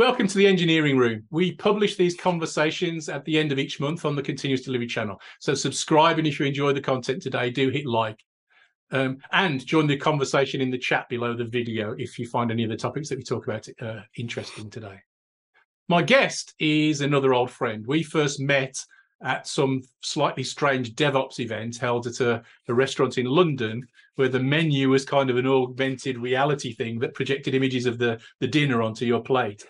Welcome to the Engineering Room. We publish these conversations at the end of each month on the Continuous Delivery channel. So subscribe, and if you enjoy the content today, do hit like. Um, and join the conversation in the chat below the video if you find any of the topics that we talk about uh, interesting today. My guest is another old friend. We first met at some slightly strange DevOps event held at a, a, restaurant in London, where the menu was kind of an augmented reality thing that projected images of the, the dinner onto your plate.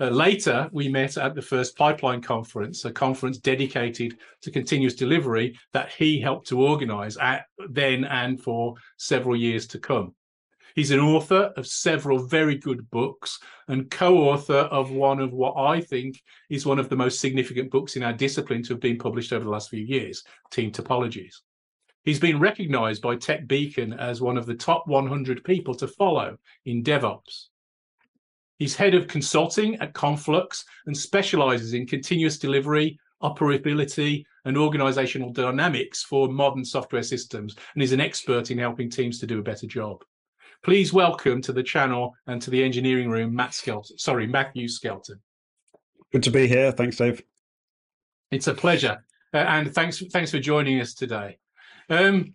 Uh, later, we met at the first Pipeline Conference, a conference dedicated to continuous delivery that he helped to organize at, then and for several years to come. He's an author of several very good books and co author of one of what I think is one of the most significant books in our discipline to have been published over the last few years Team Topologies. He's been recognized by Tech Beacon as one of the top 100 people to follow in DevOps. He's head of consulting at Conflux and specializes in continuous delivery, operability, and organizational dynamics for modern software systems, and is an expert in helping teams to do a better job. Please welcome to the channel and to the engineering room, Matt Skelton. Sorry, Matthew Skelton. Good to be here. Thanks, Dave. It's a pleasure, uh, and thanks thanks for joining us today. Um,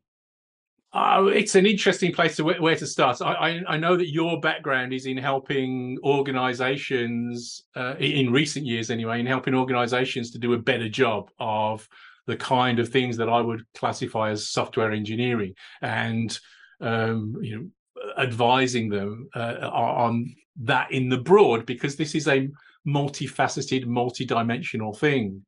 uh, it's an interesting place to where to start. I, I, I, know that your background is in helping organizations, uh, in recent years anyway, in helping organizations to do a better job of the kind of things that I would classify as software engineering and um, you know advising them uh, on that in the broad because this is a multifaceted, multi-dimensional thing.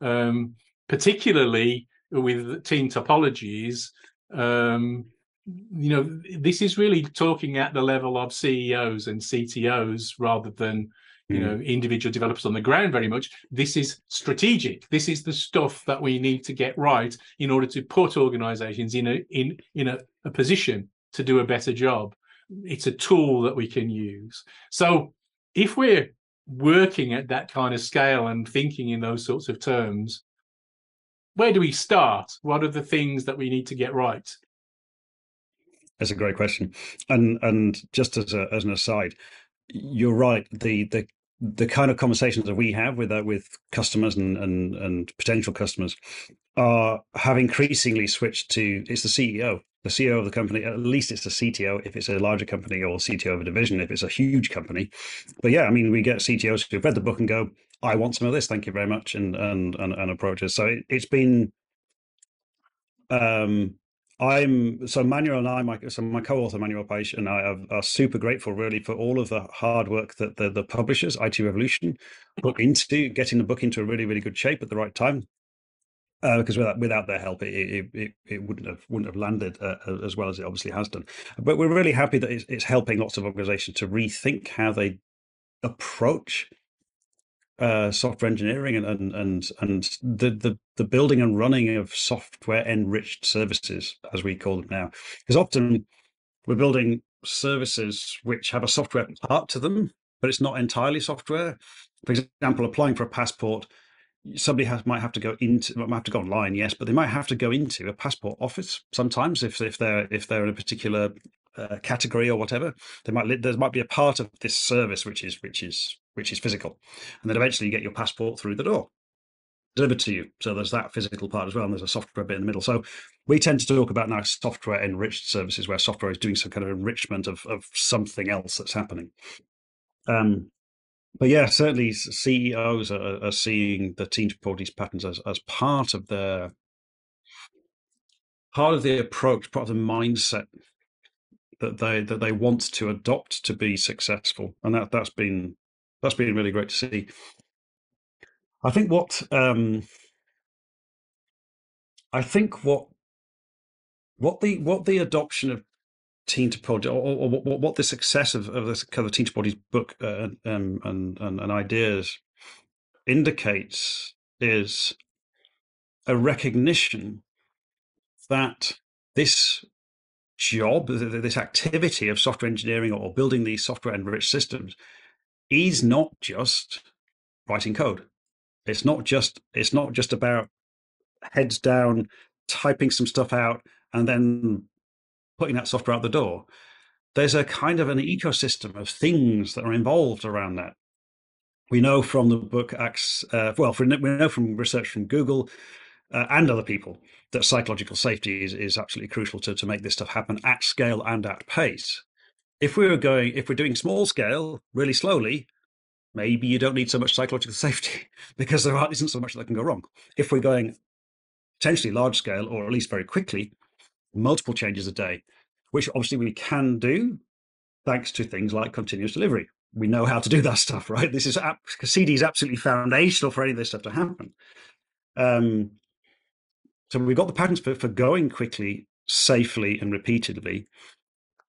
Um, particularly with team topologies um, you know, this is really talking at the level of CEOs and CTOs rather than you know mm. individual developers on the ground very much. This is strategic. This is the stuff that we need to get right in order to put organizations in a in in a, a position to do a better job. It's a tool that we can use. So if we're working at that kind of scale and thinking in those sorts of terms where do we start? What are the things that we need to get right? That's a great question. And and just as a, as an aside, you're right. The the the kind of conversations that we have with uh, with customers and, and and potential customers are have increasingly switched to it's the CEO, the CEO of the company. At least it's the CTO if it's a larger company, or CTO of a division if it's a huge company. But yeah, I mean, we get CTOs who've read the book and go, I want some of this, thank you very much, and and and, and approaches. So it, has been. Um, I'm so Manuel and I, my so my co-author Manuel Pais and I are, are, super grateful really for all of the hard work that the, the publishers, IT Revolution, put into getting the book into a really really good shape at the right time. Uh, because without without their help, it it, it wouldn't have wouldn't have landed uh, as well as it obviously has done. But we're really happy that it's, it's helping lots of organisations to rethink how they approach uh, software engineering and and and, and the, the the building and running of software enriched services, as we call them now, because often we're building services which have a software part to them, but it's not entirely software. For example, applying for a passport, somebody has might have to go into might have to go online, yes, but they might have to go into a passport office sometimes if if they're if they're in a particular uh, category or whatever. They might there might be a part of this service which is which is which is physical. And then eventually you get your passport through the door delivered to you. So there's that physical part as well, and there's a software bit in the middle. So we tend to talk about now software enriched services where software is doing some kind of enrichment of, of something else that's happening. Um, but yeah, certainly CEOs are, are seeing the team topologies patterns as, as part of their part of the approach, part of the mindset that they that they want to adopt to be successful, and that that's been that's been really great to see. I think what um, I think what what the what the adoption of Team Topology or, or, or what the success of, of this kind of Team Topology's book uh, um, and, and and ideas indicates is a recognition that this job, this activity of software engineering or building these software enriched systems is not just writing code. It's not just it's not just about heads down typing some stuff out and then putting that software out the door. There's a kind of an ecosystem of things that are involved around that. we know from the book Acts, uh, well, we know from research from Google uh, and other people that psychological safety is, is absolutely crucial to, to make this stuff happen at scale and at pace. If we were going, if we're doing small scale really slowly, maybe you don't need so much psychological safety because there isn't so much that can go wrong. If we're going potentially large scale or at least very quickly, multiple changes a day, which obviously we can do thanks to things like continuous delivery. We know how to do that stuff, right? This is CD is absolutely foundational for any of this stuff to happen. Um, so we've got the patterns for, for going quickly, safely, and repeatedly.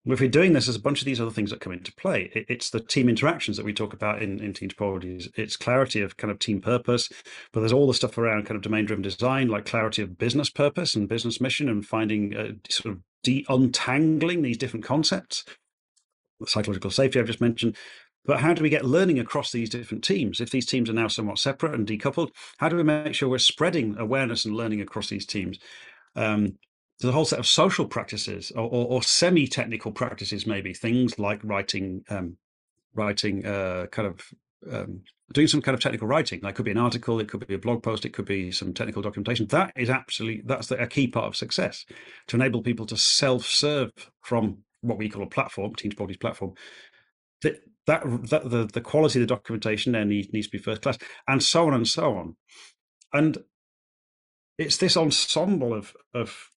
If we're doing this, there's a bunch of these other things that come into play. It, it's the team interactions that we talk about in, in Team Topologies. It's clarity of kind of team purpose, but there's all the stuff around kind of domain driven design, like clarity of business purpose and business mission, and finding uh, sort of de untangling these different concepts. The psychological safety I've just mentioned, but how do we get learning across these different teams? If these teams are now somewhat separate and decoupled, how do we make sure we're spreading awareness and learning across these teams? Um, there's a whole set of social practices or, or, or semi-technical practices, maybe things like writing, um, writing uh, kind of um, doing some kind of technical writing. That could be an article, it could be a blog post, it could be some technical documentation. That is absolutely that's the, a key part of success to enable people to self-serve from what we call a platform, Team Topologies platform, that that, that the, the quality of the documentation there needs, needs to be first class, and so on and so on. And it's this ensemble of of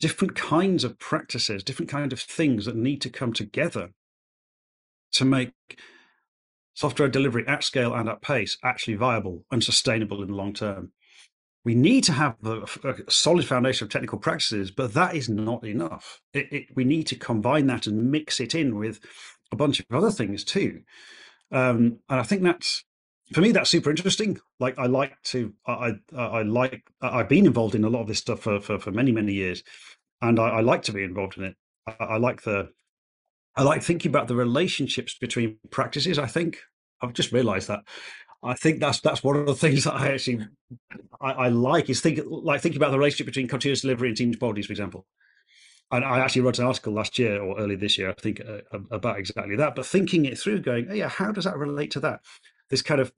different kinds of practices, different kinds of things that need to come together to make software delivery at scale and at pace actually viable and sustainable in the long term. We need to have a, a solid foundation of technical practices, but that is not enough. It, it, we need to combine that and mix it in with a bunch of other things too. Um, and I think that's for me that's super interesting. Like I like to, I, I, I like, I've been involved in a lot of this stuff for for, for many many years, and I, I like to be involved in it. I, I, like the, I like thinking about the relationships between practices. I think I've just realised that. I think that's that's one of the things that I actually I, I like is think like thinking about the relationship between continuous delivery and Team Topologies for example and I actually wrote an article last year or early this year, I think, uh, about exactly that. But thinking it through, going, oh, yeah, how does that relate to that? This kind of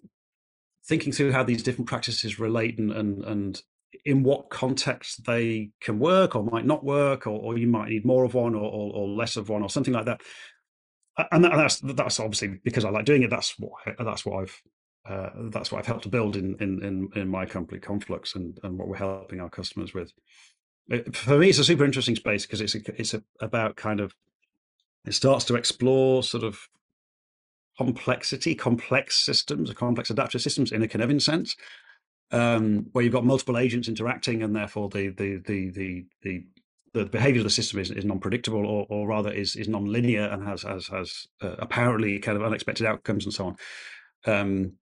thinking through how these different practices relate and and and in what context they can work or might not work, or, or you might need more of one or, or, or less of one or something like that. And, that, that's that's obviously because I like doing it. That's what that's what I've uh, that's what I've helped to build in in in, in my company Conflux and and what we're helping our customers with for me, it's a super interesting space because it's a, it's a, about kind of it starts to explore sort of complexity, complex systems, or complex adaptive systems in a Cynefin sense, um, where you've got multiple agents interacting, and therefore the the the the the, the behavior of the system is, is non-predictable, or, or rather is is non-linear and has has has uh, apparently kind of unexpected outcomes and so on. Um,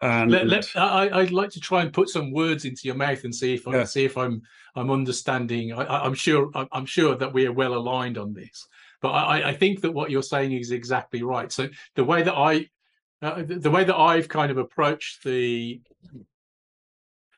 and let, let, I, would like to try and put some words into your mouth and see if I yeah. see if I'm I'm understanding. I, am sure I'm sure that we are well aligned on this, but I, I, think that what you're saying is exactly right. So the way that I uh, the way that I've kind of approached the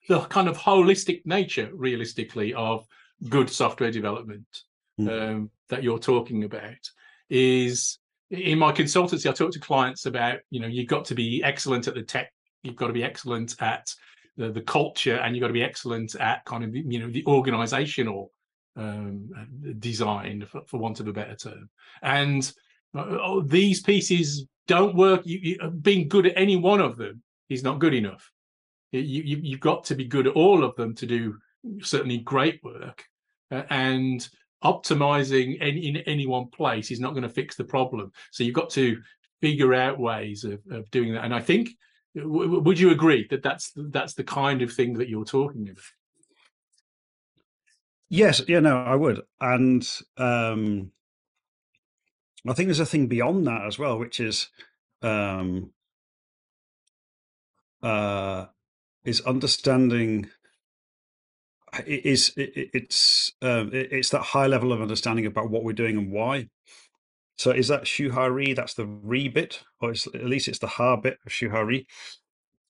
the kind of holistic nature, realistically, of good software development mm. um, that you're talking about is in my consultancy. I talk to clients about you know you've got to be excellent at the tech you've got to be excellent at the, the culture and you've got to be excellent at kind of you know the organizational um, design for, for, want of a better term. And uh, oh, these pieces don't work. You, you, uh, being good at any one of them is not good enough. You, you, you've got to be good at all of them to do certainly great work uh, and optimizing in any one place is not going to fix the problem. So you've got to figure out ways of, of doing that. And i think would you agree that that's that's the kind of thing that you're talking about? Yes, yeah, no, I would, and um, I think there's a thing beyond that as well, which is um, uh, is understanding it is it, it's um, it, it's that high level of understanding about what we'ri doing and why. So is that Shuhari? That's the re bit, or at least it's the ha bit of Shuhari.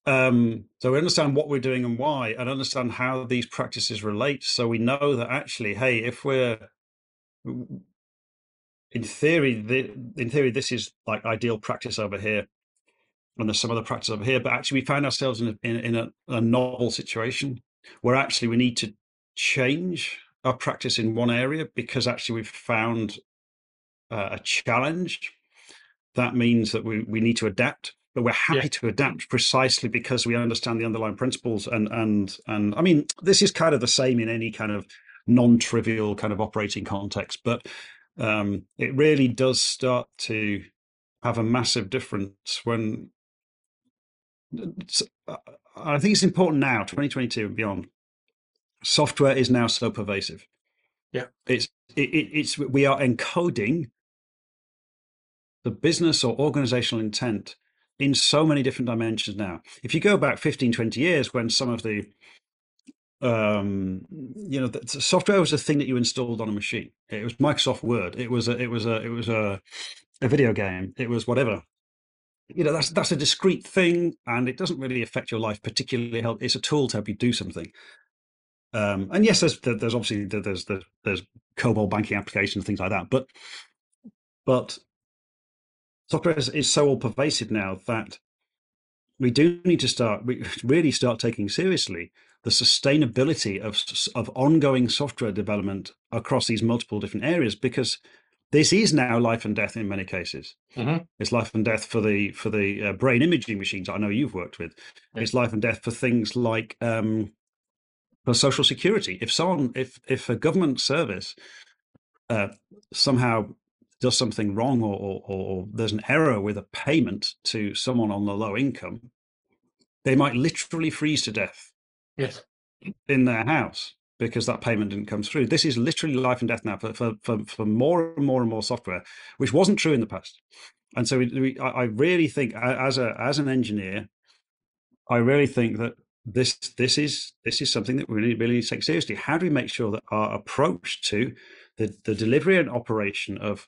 Um, so we understand what we're doing and why, and understand how these practices relate. So we know that actually, hey, if we're in theory, the, in theory, this is like ideal practice over here. and there's some other practice over here. But actually, we found ourselves in a, in, in a, a novel situation where actually we need to change our practice in one area because actually we've found uh, a challenge. That means that we, we need to adapt, but we're happy yeah. to adapt precisely because we understand the underlying principles. And and and I mean, this is kind of the same in any kind of non-trivial kind of operating context, but um, it really does start to have a massive difference when uh, I think it's important now, 2022 and beyond. Software is now so pervasive. Yeah, it's it, it's we are encoding the business or organizational intent in so many different dimensions now. If you go back 15, 20 years when some of the um, you know, software was a thing that you installed on a machine. It was Microsoft Word. It was a, it was a, it was a, a video game. It was whatever you know that's that's a discrete thing and it doesn't really affect your life particularly help it's a tool to help you do something um, and yes there's there's obviously there's there's there's COBOL banking applications things like that but but software is, is so all pervasive now that we do need to start we really start taking seriously the sustainability of of ongoing software development across these multiple different areas because this is now life and death in many cases. Mm-hmm. It's life and death for the for the uh, brain imaging machines I know you've worked with. Yeah. It's life and death for things like um, for social security. If someone, if if a government service uh, somehow does something wrong or, or, or there's an error with a payment to someone on the low income, they might literally freeze to death. Yes. In their house because that payment didn't come through. This is literally life and death now for, for, for, for more and more and more software, which wasn't true in the past. And so we, we, I really think as a as an engineer, I really think that this this is this is something that we really, really need to take seriously. How do we make sure that our approach to the, the delivery and operation of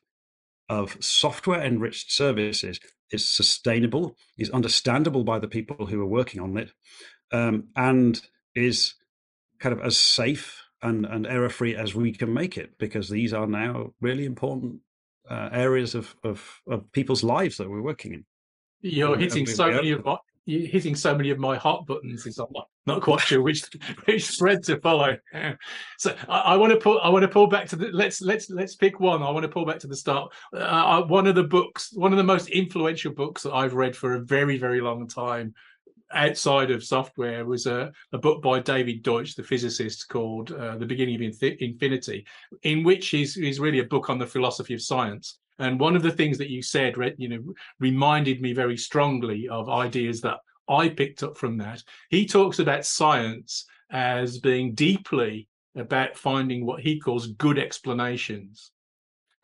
of software enriched services is sustainable, is understandable by the people who are working on it, um, and is kind of as safe and, and error free as we can make it, because these are now really important uh, areas of, of, of people's lives that we're working in. You're hitting so many of my you're hitting so many of my hot buttons. Is I'm not, quite sure which which thread to follow. So I, I, want to pull I want to pull back to the let's let's let's pick one. I want to pull back to the start. Uh, one of the books, one of the most influential books that I've read for a very very long time outside of software was a, a, book by David Deutsch, the physicist, called uh, The Beginning of Inf- Infinity, in which is is really a book on the philosophy of science. And one of the things that you said, you know, reminded me very strongly of ideas that I picked up from that. He talks about science as being deeply about finding what he calls good explanations.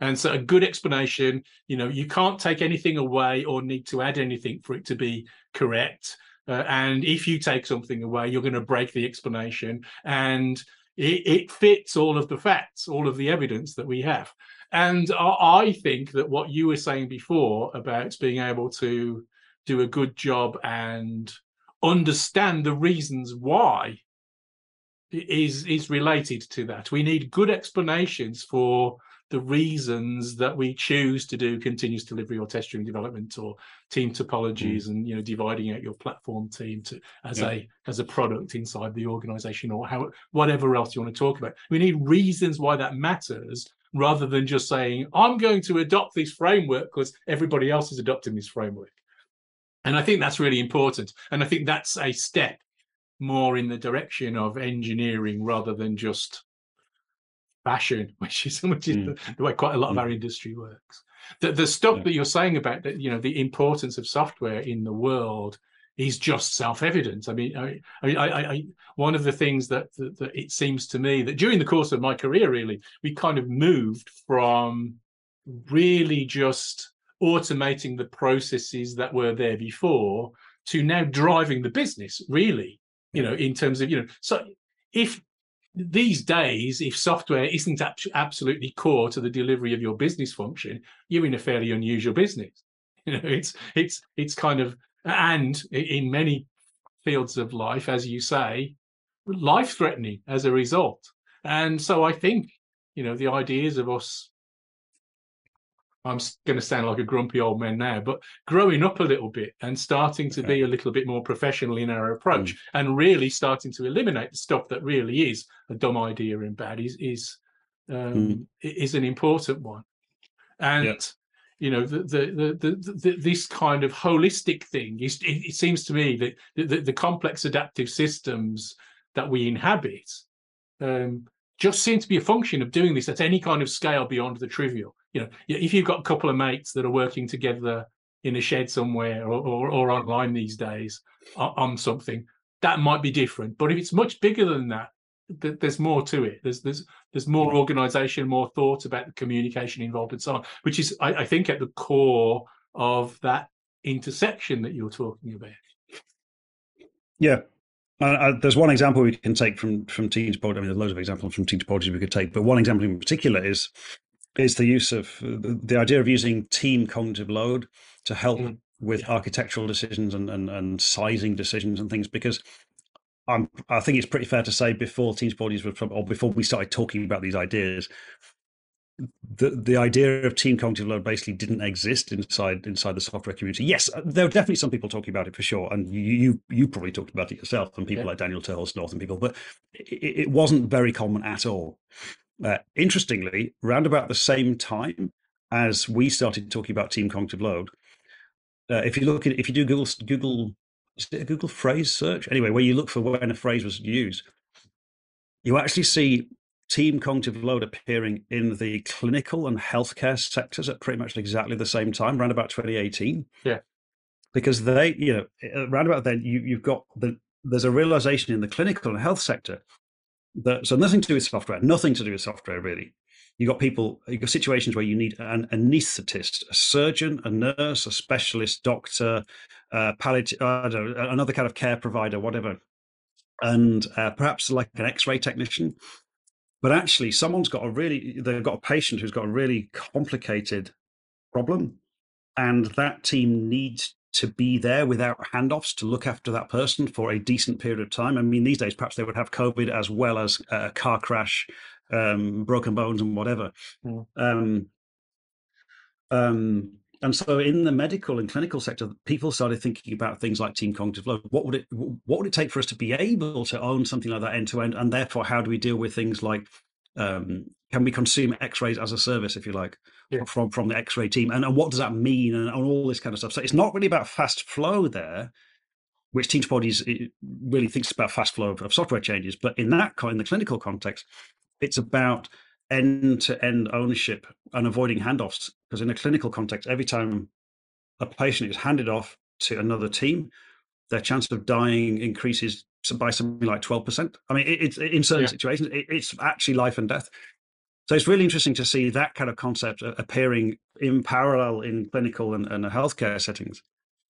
And so a good explanation, you know, you can't take anything away or need to add anything for it to be correct. Uh, and if you take something away, you're going to break the explanation. And it, it, fits all of the facts, all of the evidence that we have. And I, I think that what you were saying before about being able to do a good job and understand the reasons why is is related to that. We need good explanations for the reasons that we choose to do continuous delivery or test driven development or team topologies mm. and you know dividing out your platform team to as yeah. a as a product inside the organization or how whatever else you want to talk about we need reasons why that matters rather than just saying i'm going to adopt this framework because everybody else is adopting this framework and i think that's really important and i think that's a step more in the direction of engineering rather than just fashion, which is which is mm. the, the, way quite a lot of our hmm. industry works. The the stuff yeah. that you're saying about that, you know, the importance of software in the world is just self-evident. I mean, I, I, I, I one of the things that, that, that it seems to me that during the course of my career, really, we kind of moved from really just automating the processes that were there before to now driving the business really you know in terms of you know so if these days, if software isn't absolutely core to the delivery of your business function, you're in a fairly unusual business. You know, it's it's it's kind of and in many fields of life, as you say, life threatening as a result. And so I think, you know, the ideas of us I'm going to sound like a grumpy old man now, but growing up a little bit and starting to be a little bit more professional in our approach, mm. and really starting to eliminate the stuff that really is a dumb idea and bad is is um, mm. is an important one. And. You know, the the, the the, this kind of holistic thing is. It, it seems to me that the, the, complex adaptive systems that we inhabit um, just seem to be a function of doing this at any kind of scale beyond the trivial you know, if you've got a couple of mates that are working together in a shed somewhere or, or, or online these days on something, that might be different. But if it's much bigger than that, there's more to it. There's there's there's more organisation, more thought about the communication involved, and so on, which is I, I think at the core of that intersection that you're talking about. Yeah, uh, uh, there's one example we can take from from Team Topology. I mean, there's loads of examples from Team Topology we could take, but one example in particular is is the use of the, the idea of using team cognitive load to help mm. with yeah. architectural decisions and, and, and sizing decisions and things because I'm, I think it's pretty fair to say before Team Topologies were or before we started talking about these ideas, the the idea of team cognitive load basically didn't exist inside inside the software community. Yes, uh, there were definitely some people talking about it for sure, and you you, you probably talked about it yourself, and people yeah. like Daniel Terhorst North and people, but it, it wasn't very common at all. Uh, interestingly, around about the same time as we started talking about team cognitive load, uh, if you look at if you do Google Google Google phrase search anyway, where you look for when a phrase was used, you actually see team cognitive load appearing in the clinical and healthcare sectors at pretty much exactly the same time, around about 2018. Yeah, because they, you know, around about then you you've got the there's a realization in the clinical and health sector that so nothing to do with software, nothing to do with software really. You've got people, you've got situations where you need an anaesthetist, a surgeon, a nurse, a specialist doctor, uh, palliative, uh, know, another kind of care provider, whatever, and uh, perhaps like an X-ray technician. But actually, someone's got a really, they've got a patient who's got a really complicated problem, and that team needs to be there without handoffs to look after that person for a decent period of time. I mean, these days perhaps they would have COVID as well as a car crash, um, broken bones, and whatever. Mm. Um, um, and so, in the medical and clinical sector, people started thinking about things like team cognitive load. What would it What would it take for us to be able to own something like that end to end? And therefore, how do we deal with things like um, can we consume X-rays as a service, if you like, yeah. from from the X-ray team, and, and what does that mean, and, and, all this kind of stuff. So it's not really about fast flow there, which Team Topologies really thinks about fast flow of, of software changes, but in that in the clinical context, it's about end-to-end ownership and avoiding handoffs. Because in a clinical context, every time a patient is handed off to another team, their chance of dying increases by something like 12%. I mean, it's it, in certain yeah. situations, it, it's actually life and death. So it's really interesting to see that kind of concept appearing in parallel in clinical and, and healthcare settings.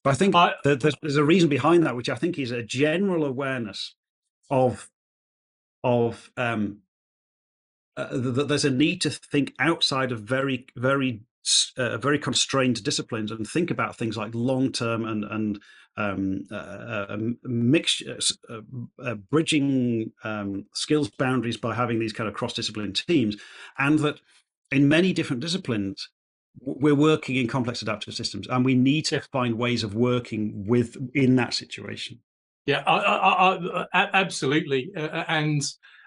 But I think I, there's, there's a reason behind that, which I think is a general awareness of of um, uh, that there's a need to think outside of very very uh, very constrained disciplines and think about things like long term and and um, uh, uh, mix, uh, uh, bridging um, skills boundaries by having these kind of cross discipline teams, and that in many different disciplines we're working in complex adaptive systems, and we need to find ways of working with in that situation. Yeah, I, I, I, absolutely, and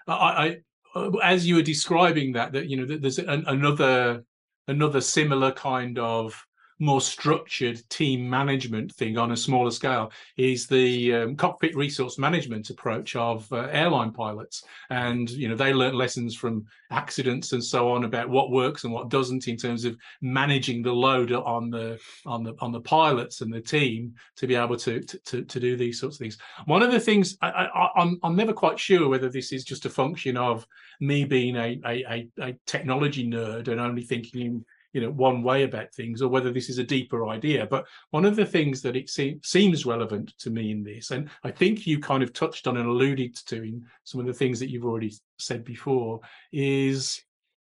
I, Uh, as you were describing that, that you know, there's an, another another similar kind of more structured team management thing on a smaller scale is the um, cockpit resource management approach of uh, airline pilots. And you know they learn lessons from accidents and so on about what works and what doesn't in terms of managing the load on the on the on the pilots and the team to be able to to, to do these sorts of things. One of the things I, I, I'm, I'm never quite sure whether this is just a function of me being a, a, a technology nerd and only thinking you know one way about things or whether this is a deeper idea. But one of the things that it se- seems relevant to me in this and i think you kind of touched on and alluded to in some of the things that you've already said before is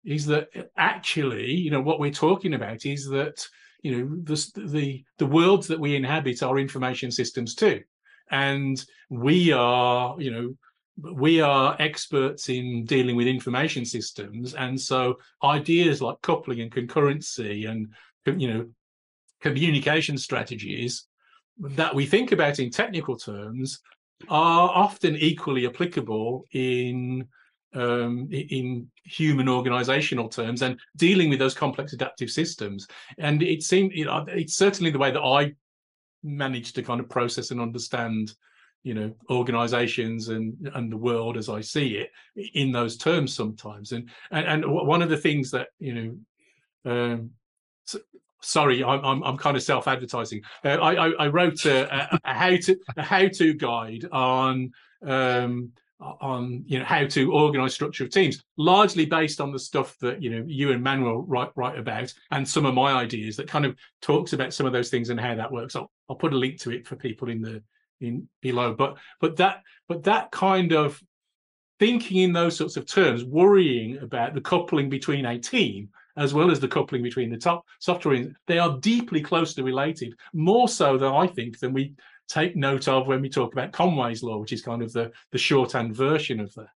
is that actually you know what we're talking about is that you know the the the worlds that we inhabit are information systems too. And we are you know we are experts in dealing with information systems, and so ideas like coupling and concurrency and you know communication strategies that we think about in technical terms are often equally applicable in um, in human organizational terms and dealing with those complex adaptive systems. And it seemed, you know, it's certainly the way that I managed to kind of process and understand, you know, organizations and and the world as I see it in those terms sometimes. And and, and one of the things that you know. Um, so, sorry, I'm, I'm, I'm kind of self-advertising. Uh, I, I, I wrote a, a, a, how to a how to guide on um, on you know how to organize structure of teams largely based on the stuff that you know you and manuel write write about and some of my ideas that kind of talks about some of those things and how that works i'll, I'll put a link to it for people in the in below but but that but that kind of thinking in those sorts of terms worrying about the coupling between a team as well as the coupling between the top software they are deeply closely related more so than i think than we take note of when we talk about Conway's law, which is kind of the, the shorthand version of that.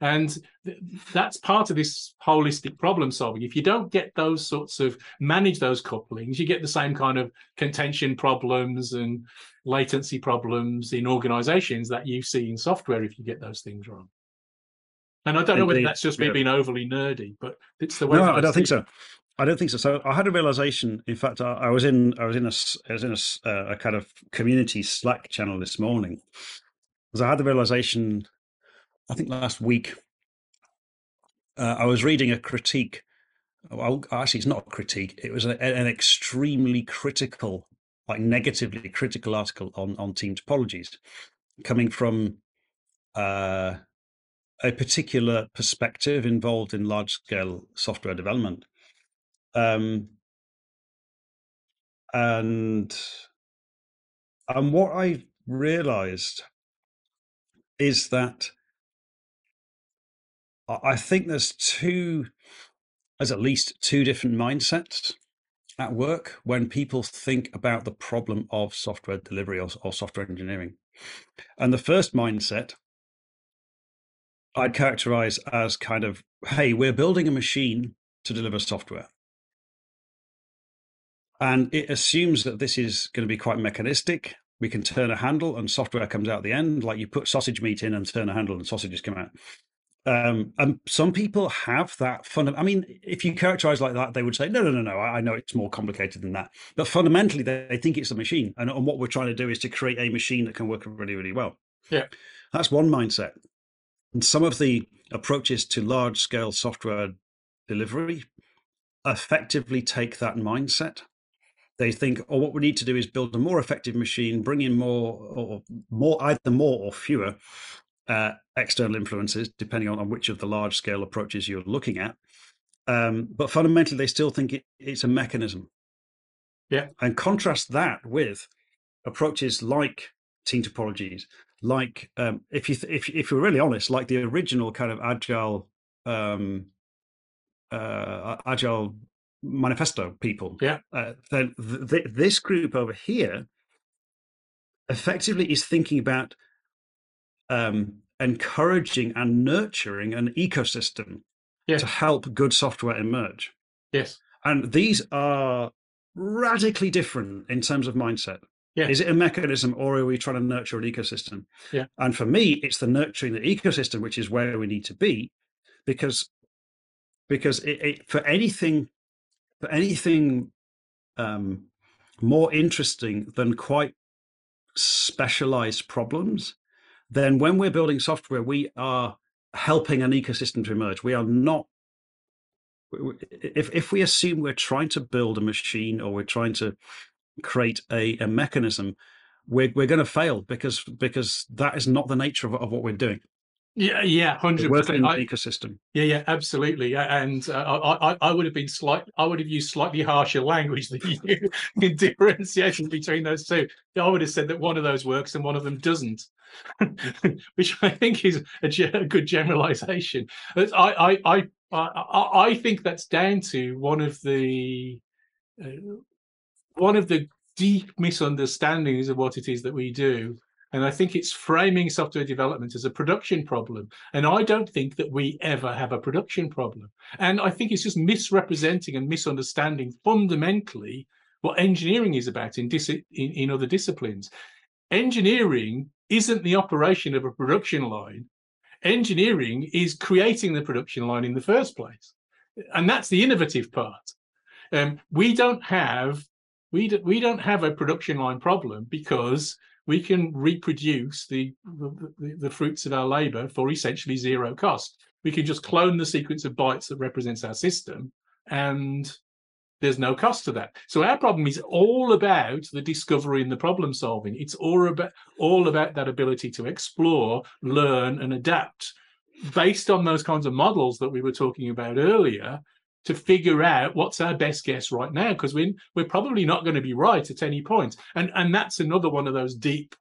And th- that's part of this holistic problem solving. If you don't get those sorts of manage those couplings, you get the same kind of contention problems and latency problems in organizations that you see in software if you get those things wrong. And I don't know whether that's just me yeah. being overly nerdy, but it's the way. No, I don't think so. I don't think so. So I had a realization. In fact, I, I was in I was in a I was in a, uh, a, kind of community Slack channel this morning, because I had the realization. I think last week, uh, I was reading a critique. Well, actually, it's not a critique. It was a, an extremely critical, like negatively critical article on on team topologies, coming from uh, a particular perspective involved in large scale software development um, and and what I realized is that I think there's two, there's at least two different mindsets at work when people think about the problem of software delivery or, or software engineering. And the first mindset I'd characterize as kind of, hey, we're building a machine to deliver software. And it assumes that this is going to be quite mechanistic. We can turn a handle and software comes out the end, like you put sausage meat in and turn a handle and sausages come out. Um, and some people have that fun. I mean, if you characterize like that, they would say, no, no, no, no, I know it's more complicated than that. But fundamentally, they, think it's a machine. And, and what we're trying to do is to create a machine that can work really, really well. Yeah. That's one mindset. And some of the approaches to large scale software delivery effectively take that mindset they think, oh, what we need to do is build a more effective machine, bring in more or more, either more or fewer uh, external influences, depending on, on which of the large scale approaches you're looking at. Um, but fundamentally, they still think it, it's a mechanism. Yeah. And contrast that with approaches like team topologies, like um, if you th- if if you're really honest, like the original kind of agile um, uh, agile manifesto people. Yeah. Uh, then th- th- this group over here effectively is thinking about um, encouraging and nurturing an ecosystem to help good software emerge. Yes. And these are radically different in terms of mindset. Yeah. Is it a mechanism or are we trying to nurture an ecosystem? Yeah. And for me, it's the nurturing the ecosystem, which is where we need to be, because because it, it, for anything but anything um, more interesting than quite specialized problems, then when we're building software, we are helping an ecosystem to emerge. We are not. If if we assume we're trying to build a machine or we're trying to create a, a mechanism, we're we're going to fail because because that is not the nature of, of what we're doing. Yeah, yeah, hundred percent. ecosystem. Yeah, yeah, absolutely. And uh, I, I, I would have been slight. I would have used slightly harsher language than you in differentiation between those two. I would have said that one of those works and one of them doesn't, which I think is a, a good generalization. I, I, I, I, I think that's down to one of the uh, one of the deep misunderstandings of what it is that we do And I think it's framing software development as a production problem. And I don't think that we ever have a production problem. And I think it's just misrepresenting and misunderstanding fundamentally what engineering is about in, dis- in, in other disciplines. Engineering isn't the operation of a production line. Engineering is creating the production line in the first place. And that's the innovative part. Um, we don't have we, do, we don't have a production line problem because we can reproduce the, the, the fruits of our labor for essentially zero cost. We can just clone the sequence of bytes that represents our system and there's no cost to that. So our problem is all about the discovery and the problem solving. It's all about all about that ability to explore, learn, and adapt based on those kinds of models that we were talking about earlier to figure out what's our best guess right now because we're, we're probably not going to be right at any point. And and that's another one of those deep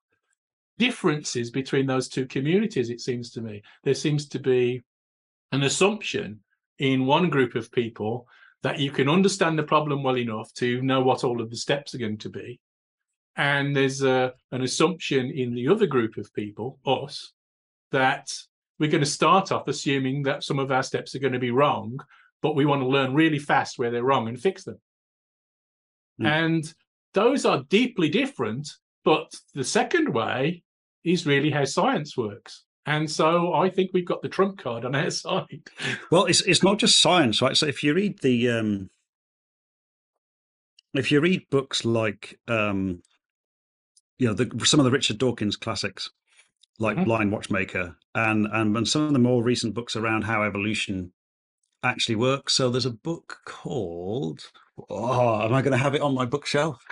differences between those two communities it seems to me. There seems to be an assumption in one group of people that you can understand the problem well enough to know what all of the steps are going to be. And there's a, an assumption in the other group of people us that we're going to start off assuming that some of our steps are going to be wrong but we want to learn really fast where they're wrong and fix them. Mm. And those are deeply different. But the second way is really how science works. And so I think we've got the trump card on our side. Well, it's it's not just science, right? So if you read the um, if you read books like um, you know the, some of the Richard Dawkins classics, like mm-hmm. Blind Watchmaker, and, and and some of the more recent books around how evolution actually works. So there's a book called. Oh, am I going to have it on my bookshelf?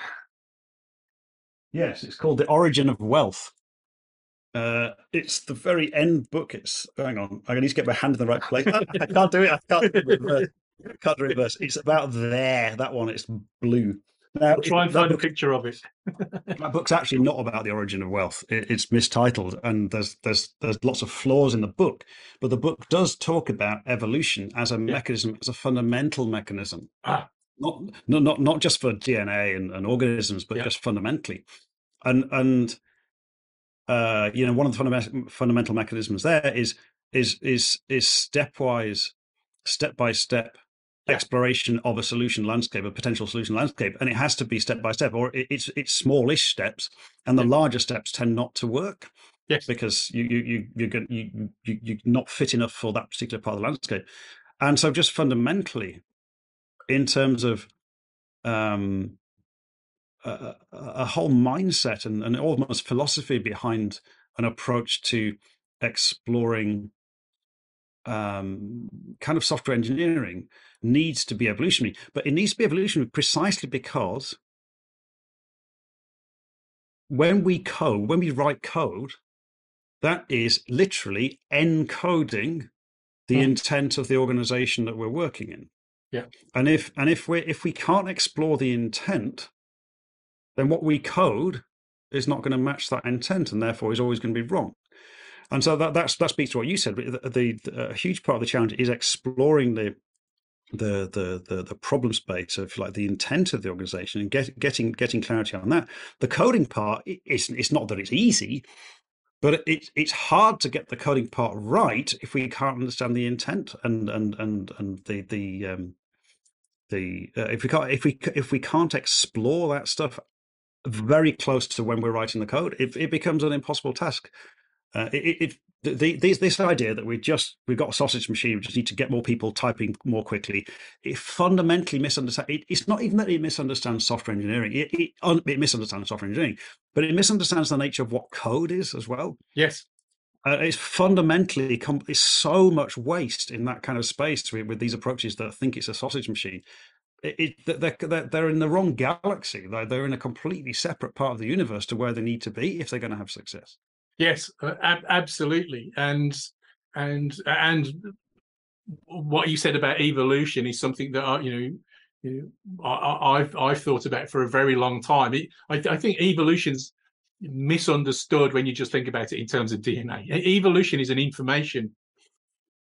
Yes, it's called The Origin of Wealth. Uh, it's the very end book. It's hang on. I need to get my hand in the right place. I can't do it. I can't do it reverse. Can't reverse. It's about there. That one. It's blue. Now, I'll try and find book, a picture of it. that book's actually not about the origin of wealth. It, it's mistitled, and there's there's there's lots of flaws in the book. But the book does talk about evolution as a yeah. mechanism, as a fundamental mechanism. Ah. Not, not not not just for DNA and, and organisms, but yeah. just fundamentally. And and uh, you know, one of the fundamental fundamental mechanisms there is is is is stepwise, step by step exploration of a solution landscape, a potential solution landscape, and it has to be step by step, or it's it's smallish steps, and the yeah. larger steps tend not to work. Yes, because you you you you're going you, you you're not fit enough for that particular part of the landscape, and so just fundamentally, in terms of um, a, a whole mindset and, and almost philosophy behind an approach to exploring um, kind of software engineering needs to be evolutionary, but it needs to be evolutionary precisely because when we code, when we write code, that is literally encoding the mm. intent of the organization that we're working in. Yeah. And if and if we if we can't explore the intent, then what we code is not going to match that intent, and therefore is always going to be wrong. And so that that's, that speaks to what you said. The, the, a huge part of the challenge is exploring the the the the, the problem space of like the intent of the organization and get, getting getting clarity on that. The coding part it's it's not that it's easy, but it, it's hard to get the coding part right if we can't understand the intent and and and and the the um, the uh, if we can't if we if we can't explore that stuff very close to when we're writing the code, it, it becomes an impossible task. Uh, it, it, the, this idea that we just we've got a sausage machine, we just need to get more people typing more quickly. It fundamentally misunderstands. It, it's not even that it misunderstands software engineering. It, it, it, misunderstands software engineering, but it misunderstands the nature of what code is as well. Yes, uh, it's fundamentally it's so much waste in that kind of space with, with these approaches that think it's a sausage machine. It, it, they're, they're in the wrong galaxy. They're, they're in a completely separate part of the universe to where they need to be if they're going to have success. Yes, uh, ab- absolutely, and and and what you said about evolution is something that I, you know, I, have I've thought about for a very long time. It, I, I think evolution's misunderstood when you just think about it in terms of DNA. Evolution is an information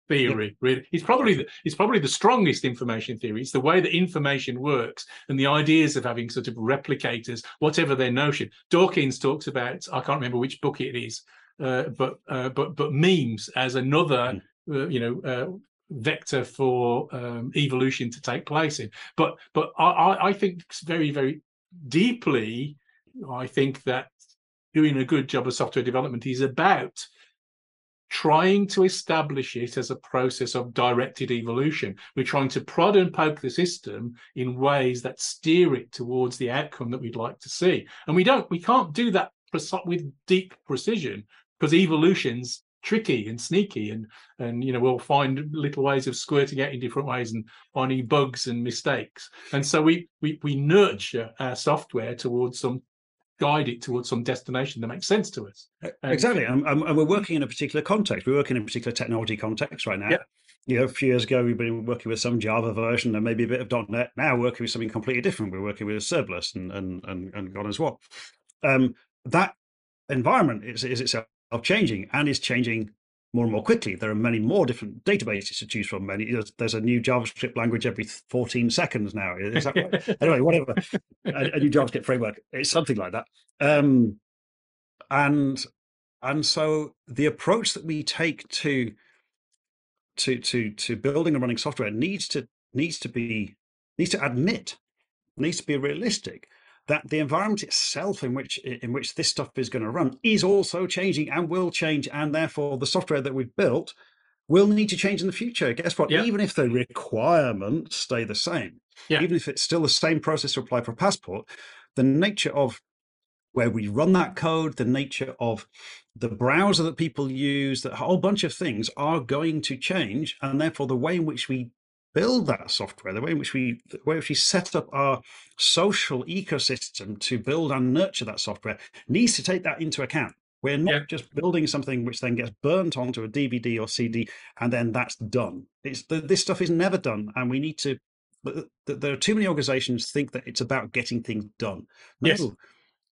theory. Really, it's probably the, it's probably the strongest information theory. It's the way that information works and the ideas of having sort of replicators, whatever their notion. Dawkins talks about. I can't remember which book it is, uh, but uh, but but memes as another, mm. uh, you know. Uh, vector for um, evolution to take place in but but I, I think very very deeply i think that doing a good job of software development is about trying to establish it as a process of directed evolution. We're trying to prod and poke the system in ways that steer it towards the outcome that we'd like to see. And we don't, we can't do that with deep precision because evolution's tricky and sneaky and and you know we'll find little ways of squirting out in different ways and finding bugs and mistakes and so we we we nurture our software towards some guide it towards some destination that makes sense to us. exactly, and, and, we're working in a particular context. We're working in a particular technology context right now. Yeah. You know, a few years ago, we've been working with some Java version and maybe a bit of .NET. Now, working with something completely different. We're working with a serverless and and and, and Go as well. Um, that environment is, is itself changing and is changing more and more quickly. There are many more different databases to choose from. Many there's, a new JavaScript language every 14 seconds now. Is that right? anyway, whatever. A, a, new JavaScript framework. It's something like that. Um, and and so the approach that we take to to to to building and running software needs to needs to be needs to admit needs to be realistic that the environment itself in which in which this stuff is going to run is also changing and will change, and therefore the software that we've built will need to change in the future. Guess what? Even if the requirements stay the same, even if it's still the same process to apply for a passport, the nature of where we run that code, the nature of the browser that people use, that whole bunch of things are going to change, and therefore the way in which we build that software, the way in which we the way in which we set up our social ecosystem to build and nurture that software needs to take that into account. We're not yeah. just building something which then gets burnt onto a DVD or CD and then that's done. It's this stuff is never done, and we need to. There are too many organizations think that it's about getting things done. No, yes.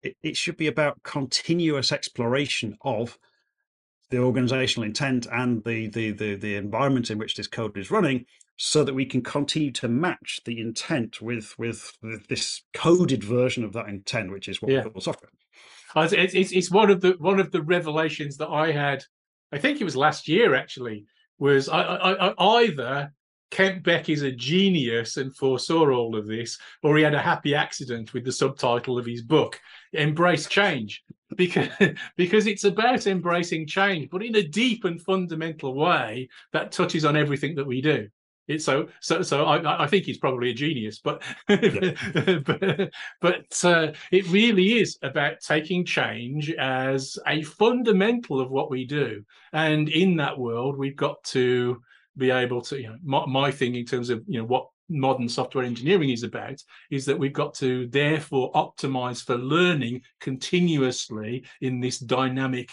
it, it should be about continuous exploration of the organizational intent and the, the the the environment in which this code is running so that we can continue to match the intent with with, with this coded version of that intent, which is what yeah. we call software. It's, it's, it's one of the one of the revelations that I had. I think it was last year actually. Was I, I, I either Kent Beck is a genius and foresaw all of this, or he had a happy accident with the subtitle of his book, Embrace Change, because because it's about embracing change, but in a deep and fundamental way that touches on everything that we do. It's so so so I, I think he's probably a genius, but but, but uh, it really is about taking change as a fundamental of what we do, and in that world, we've got to be able to. You know, my, my thing in terms of you know what modern software engineering is about is that we've got to therefore optimize for learning continuously in this dynamic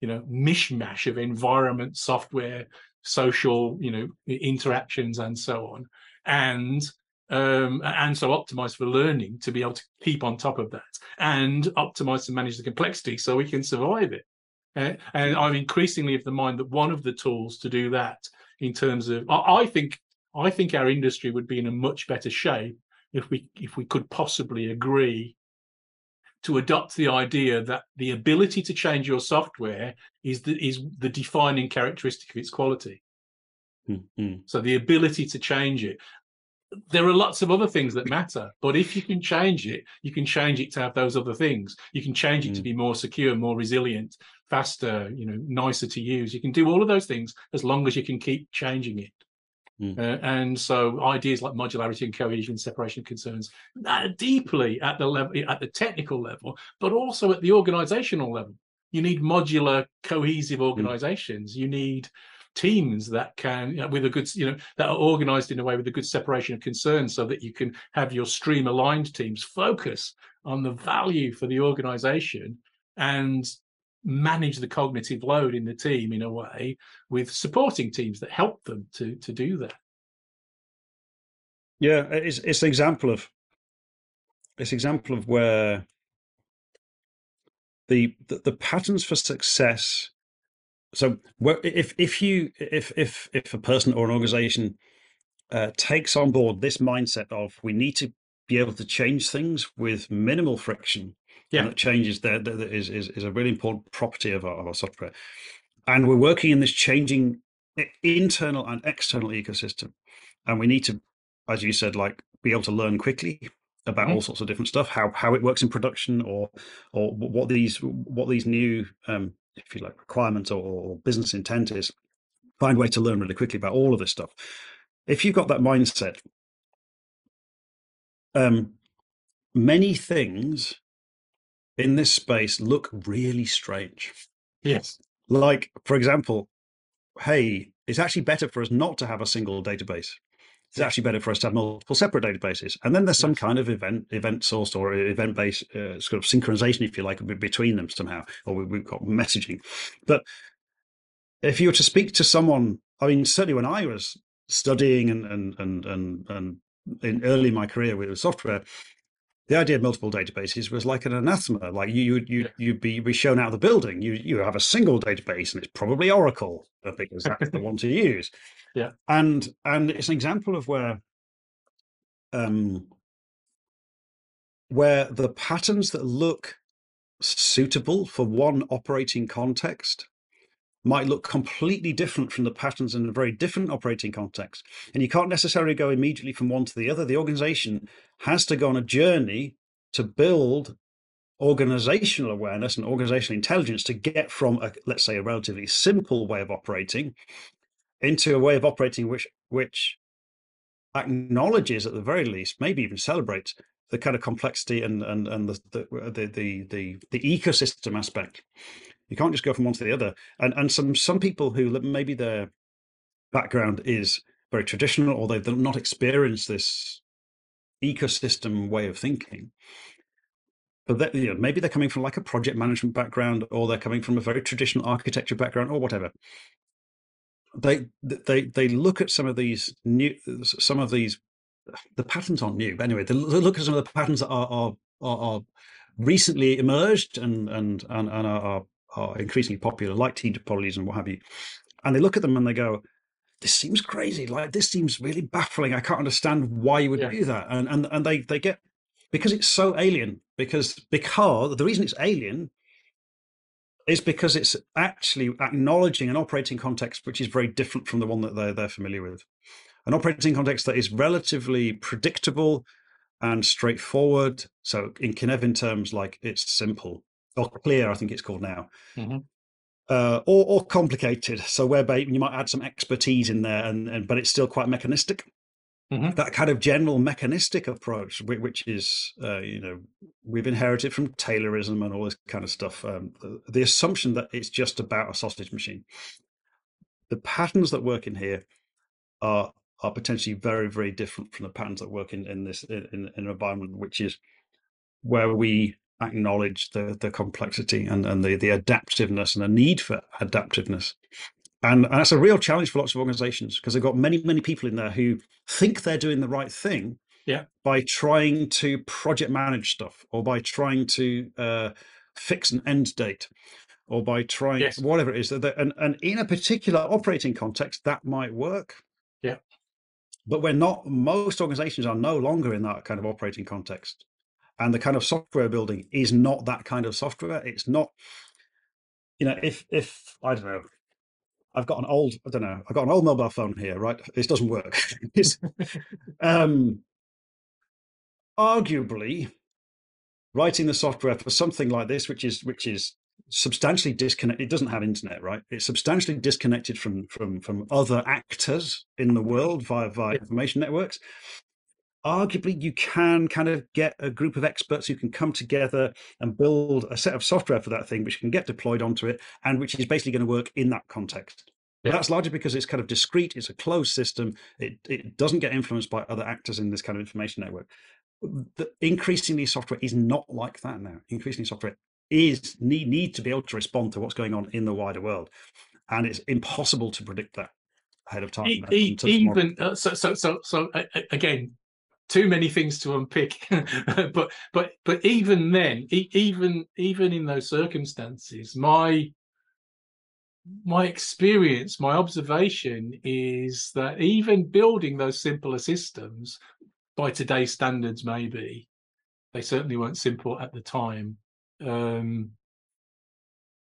you know mishmash of environment software social, you know, interactions and so on, and um, and so optimize for learning to be able to keep on top of that, and optimize to manage the complexity so we can survive it. Uh, and I'm increasingly of the mind that one of the tools to do that, in terms of, I, I think, I think our industry would be in a much better shape if we if we could possibly agree to adopt the idea that the ability to change your software is the, is the defining characteristic of its quality. Mm-hmm. So the ability to change it. There are lots of other things that matter, but if you can change it, you can change it to have those other things. You can change it mm. to be more secure, more resilient, faster, you know, nicer to use. You can do all of those things as long as you can keep changing it. Mm. Uh, and so ideas like modularity and cohesion, separation of concerns, deeply at the level, at the technical level, but also at the organizational level. You need modular, cohesive mm. organizations. Mm. You need teams that can, you know, with a good, you know, that are organized in a way with a good separation of concerns so that you can have your stream aligned teams focus on the value for the organization and manage the cognitive load in the team in a way with supporting teams that help them to to do that. Yeah it's it's an example of it's an example of where the, the, the patterns for success so if if you if if if a person or an organization uh, takes on board this mindset of we need to be able to change things with minimal friction yeah. and that changes there is, is is a really important property of our, of our software. And we're working in this changing internal and external ecosystem. And we need to as you said like be able to learn quickly about mm-hmm. all sorts of different stuff how how it works in production or or what these what these new um if you like requirements or, or business intent is. Find a way to learn really quickly about all of this stuff. If you've got that mindset um many things in this space look really strange. Yes. Like for example hey it's actually better for us not to have a single database. It's actually better for us to have multiple separate databases. And then there's some kind of event event sourced or event based uh, sort of synchronization, if you like, between them somehow, or we've got messaging. But if you were to speak to someone, I mean, certainly when I was studying and and and and, and in early in my career with software, the idea of multiple databases was like an anathema. Like you, you, yeah. you'd be, be shown out of the building. You, you have a single database, and it's probably Oracle because that's the one to use. Yeah, and and it's an example of where, um, where the patterns that look suitable for one operating context might look completely different from the patterns in a very different operating context. And you can't necessarily go immediately from one to the other. The organization has to go on a journey to build organizational awareness and organizational intelligence to get from a, let's say a relatively simple way of operating into a way of operating which which acknowledges at the very least maybe even celebrates the kind of complexity and and and the the the the, the ecosystem aspect you can't just go from one to the other. And and some some people who maybe their background is very traditional or they've not experienced this ecosystem way of thinking. But that, you know, maybe they're coming from like a project management background, or they're coming from a very traditional architecture background, or whatever. They they they look at some of these new some of these the patterns aren't new, but anyway, they look at some of the patterns that are are, are, are recently emerged and and and, and are, are increasingly popular, like Team Topologies and what have you. And they look at them and they go, this seems crazy. Like this seems really baffling. I can't understand why you would yeah. do that. And and and they they get because it's so alien. Because because the reason it's alien is because it's actually acknowledging an operating context which is very different from the one that they're they're familiar with. An operating context that is relatively predictable and straightforward. So in Cynefin terms, like it's simple or clear, I think it's called now. Mm-hmm. Uh, or, or complicated. So where you might add some expertise in there, and, and but it's still quite mechanistic. Mm-hmm. That kind of general mechanistic approach, which is, uh, you know, we've inherited from Taylorism and all this kind of stuff. Um, the, the, assumption that it's just about a sausage machine. The patterns that work in here are are potentially very, very different from the patterns that work in in this in, in an environment which is where we acknowledge the the complexity and, and the, the adaptiveness and the need for adaptiveness. And, and that's a real challenge for lots of organizations because they've got many, many people in there who think they're doing the right thing yeah. by trying to project manage stuff or by trying to uh, fix an end date or by trying yes. whatever it is. That, and, and in a particular operating context, that might work. Yeah. But we're not, most organizations are no longer in that kind of operating context and the kind of software building is not that kind of software. It's not you know if if i don't know i've got an old i don't know i've got an old mobile phone here right? This doesn't work. Um arguably writing the software for something like this which is which is substantially disconnected it doesn't have internet right? It's substantially disconnected from from from other actors in the world via via information networks arguably you can kind of get a group of experts who can come together and build a set of software for that thing which can get deployed onto it and which is basically going to work in that context yeah. that's largely because it's kind of discrete it's a closed system it, it doesn't get influenced by other actors in this kind of information network the, increasingly software is not like that now increasingly software is need, need to be able to respond to what's going on in the wider world and it's impossible to predict that ahead of time. E- even uh, so, so, so, so uh, again, too many things to unpick but but but even then even even in those circumstances my my experience, my observation is that even building those simpler systems by today's standards, maybe they certainly weren't simple at the time. Um,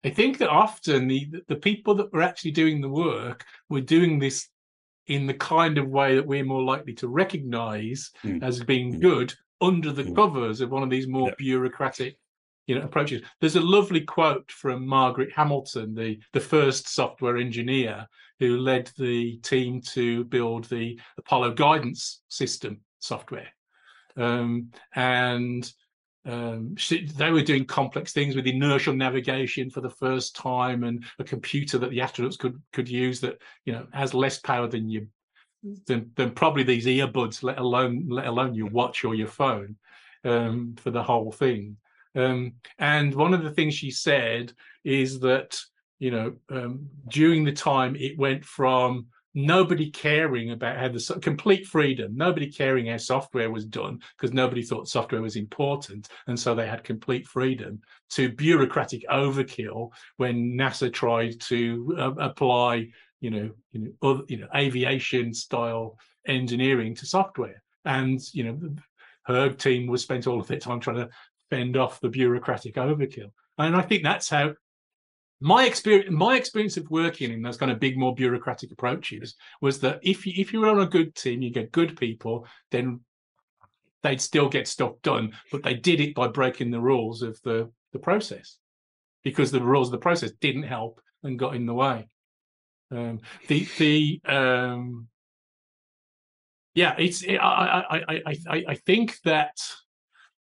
I think that often the the people that were actually doing the work were doing this in the kind of way that we're more likely to recognize mm. as being mm. good under the mm. covers of one of these more bureaucratic you know approaches there's a lovely quote from margaret hamilton the the first software engineer who led the team to build the apollo guidance system software um, and um, they were doing complex things with inertial navigation for the first time and a computer that the astronauts could could use that you know has less power than you than, than probably these earbuds let alone let alone your watch or your phone um, for the whole thing. Um, and one of the things she said is that, you know, um, during the time it went from nobody caring about how the complete freedom, nobody caring how software was done because nobody thought software was important, and so they had complete freedom to bureaucratic overkill when NASA tried to uh, apply, you know, you know, other, you know, aviation style engineering to software, and you know. Her team was spent all of their time trying to fend off the bureaucratic overkill. And I think that's how my experience my experience of working in those kind of big more bureaucratic approaches was that if you if you're on a good team you get good people then they'd still get stuff done but they did it by breaking the rules of the the process because the rules of the process didn't help and got in the way. Um, the the um, yeah it's it, I, I i i i think that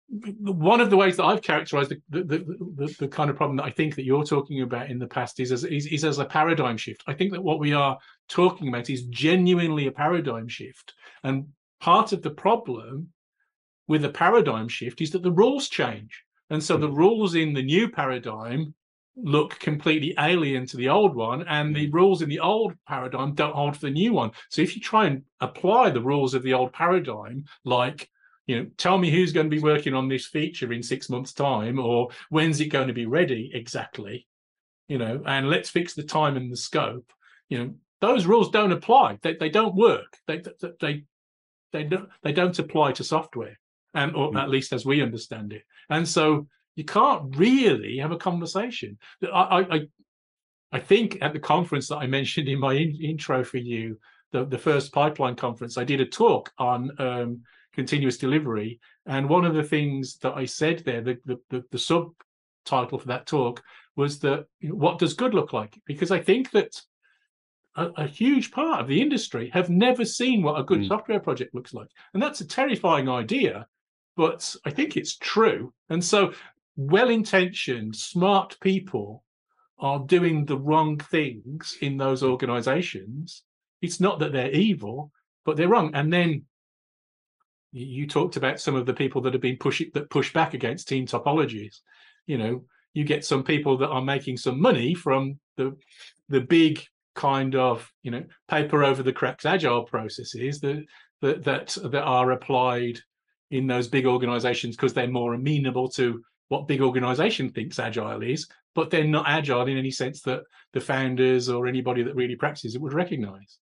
one of the ways that I've characterized the, the, the, the, kind of problem that I think that you're talking about in the past is as, is, is as a paradigm shift. I think that what we are talking about is genuinely a paradigm shift. And part of the problem with a paradigm shift is that the rules change. And so the mm-hmm. rules in the new paradigm look completely alien to the old one, and the mm-hmm. rules in the old paradigm don't hold for the new one. So if you try and apply the rules of the old paradigm, like you know tell me who's going to be working on this feature in six months time or when's it going to be ready exactly you know and let's fix the time and the scope. You know those rules don't apply. They, they don't work. They they they don't they don't apply to software and or mm. at least as we understand it. And so you can't really have a conversation. I i i think at the conference that i mentioned in my in, intro for you the, the first pipeline conference i did a talk on um, continuous delivery. And one of the things that I said there, the the, the, the subtitle for that talk was that you know, what does good look like? Because I think that a, a, huge part of the industry have never seen what a good mm. software project looks like, and that's a terrifying idea. But I think it's true. And so, well-intentioned, smart people are doing the wrong things in those organizations. It's not that they're evil, but they're wrong. And then you talked about some of the people that have been pushing that push back against team topologies. You know, you get some people that are making some money from the the big kind of you know paper over the cracks agile processes that that that, that are applied in those big organizations because they're more amenable to what big organization thinks agile is but they're not agile in any sense that the founders or anybody that really practices it would recognize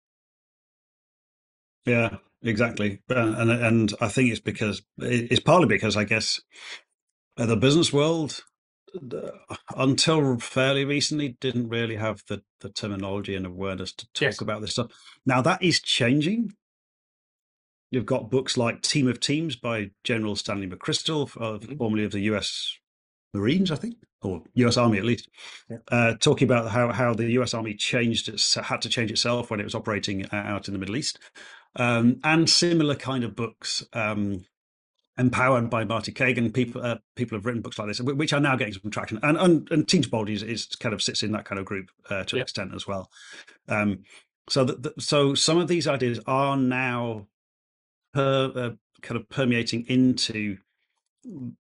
yeah exactly, uh, and and I think it's because it's partly because I guess the business world until fairly recently didn't really have the the terminology and awareness to talk yes. about this stuff. Now that is changing. You've got books like Team of Teams by General Stanley McChrystal, uh, mm-hmm. formerly of the U.S. Marines, I think, or U.S. Army at least, yeah. uh, talking about how how the U.S. Army changed its had to change itself when it was operating out in the Middle East, um, and similar kind of books. Um, empowered by Marty Cagan, people uh, people have written books like this, which are now getting some traction. And and, and Team is, is kind of sits in that kind of group uh, to yeah. an extent as well. Um, so that so some of these ideas are now per, uh, kind of permeating into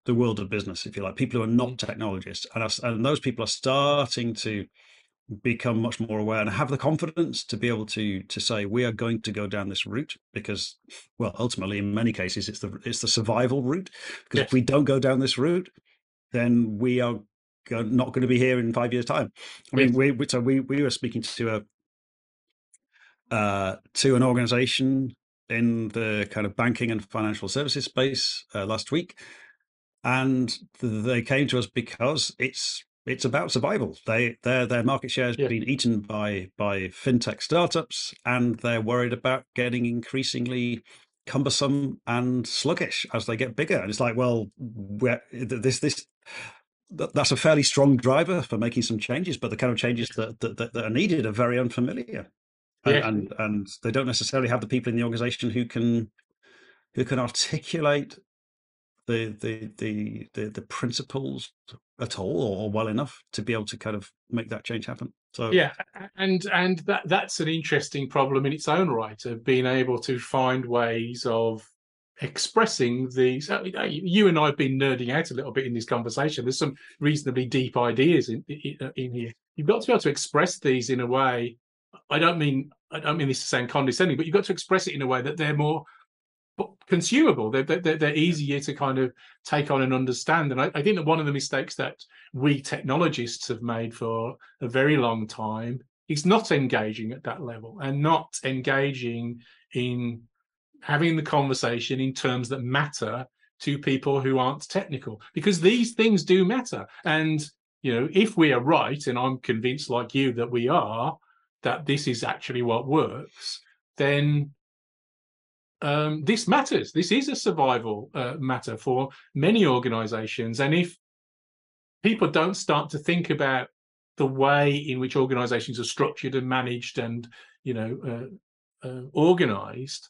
the world of business, if you like. People who are not mm. technologists, and, are, and those people are starting to become much more aware and have the confidence to be able to to say we are going to go down this route because well ultimately in many cases it's the it's the survival route because yes. if we don't go down this route then we are not going to be here in five years' time. I mean, we, we so we we were speaking to a uh, to an organization in the kind of banking and financial services space uh, last week, and they came to us because it's it's about survival. They their their market share has yeah. been eaten by by fintech startups, and they're worried about getting increasingly cumbersome and sluggish as they get bigger. And it's like, well, this this that's a fairly strong driver for making some changes, but the kind of changes that that, that are needed are very unfamiliar, and, yeah. and and they don't necessarily have the people in the organization who can who can articulate the the the the, the principles at all or well enough to be able to kind of make that change happen. So yeah, and and that that's an interesting problem in its own right of being able to find ways of expressing these. You and I have been nerding out a little bit in this conversation. There's some reasonably deep ideas in uh, in here. You've got to be able to express these in a way. I don't mean I don't mean this to sound condescending, but you've got to express it in a way that they're more consumable. They're, they're, they're, easier to kind of take on and understand. And I, I, think that one of the mistakes that we technologists have made for a very long time is not engaging at that level and not engaging in having the conversation in terms that matter to people who aren't technical because these things do matter. And, you know, if we are right, and I'm convinced like you that we are, that this is actually what works, then um, this matters. This is a survival uh, matter for many organizations. And if people don't start to think about the way in which organizations are structured and managed and, you know, uh, uh, organized,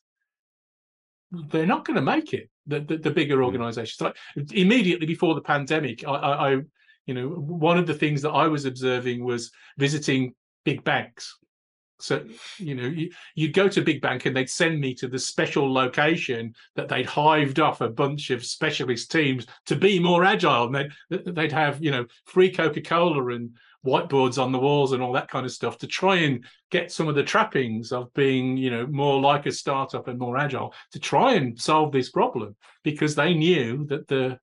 they're not going to make it. The, the, the bigger hmm. organizations. Like immediately before the pandemic, I, I, I, you know, one of the things that I was observing was visiting big banks so, you know, you, would go to big bank and they'd send me to the special location that they'd hived off a bunch of specialist teams to be more agile. And they'd, they'd have, you know, free Coca Cola and whiteboards on the walls and all that kind of stuff to try and get some of the trappings of being, you know, more like a startup and more agile to try and solve this problem because they knew that the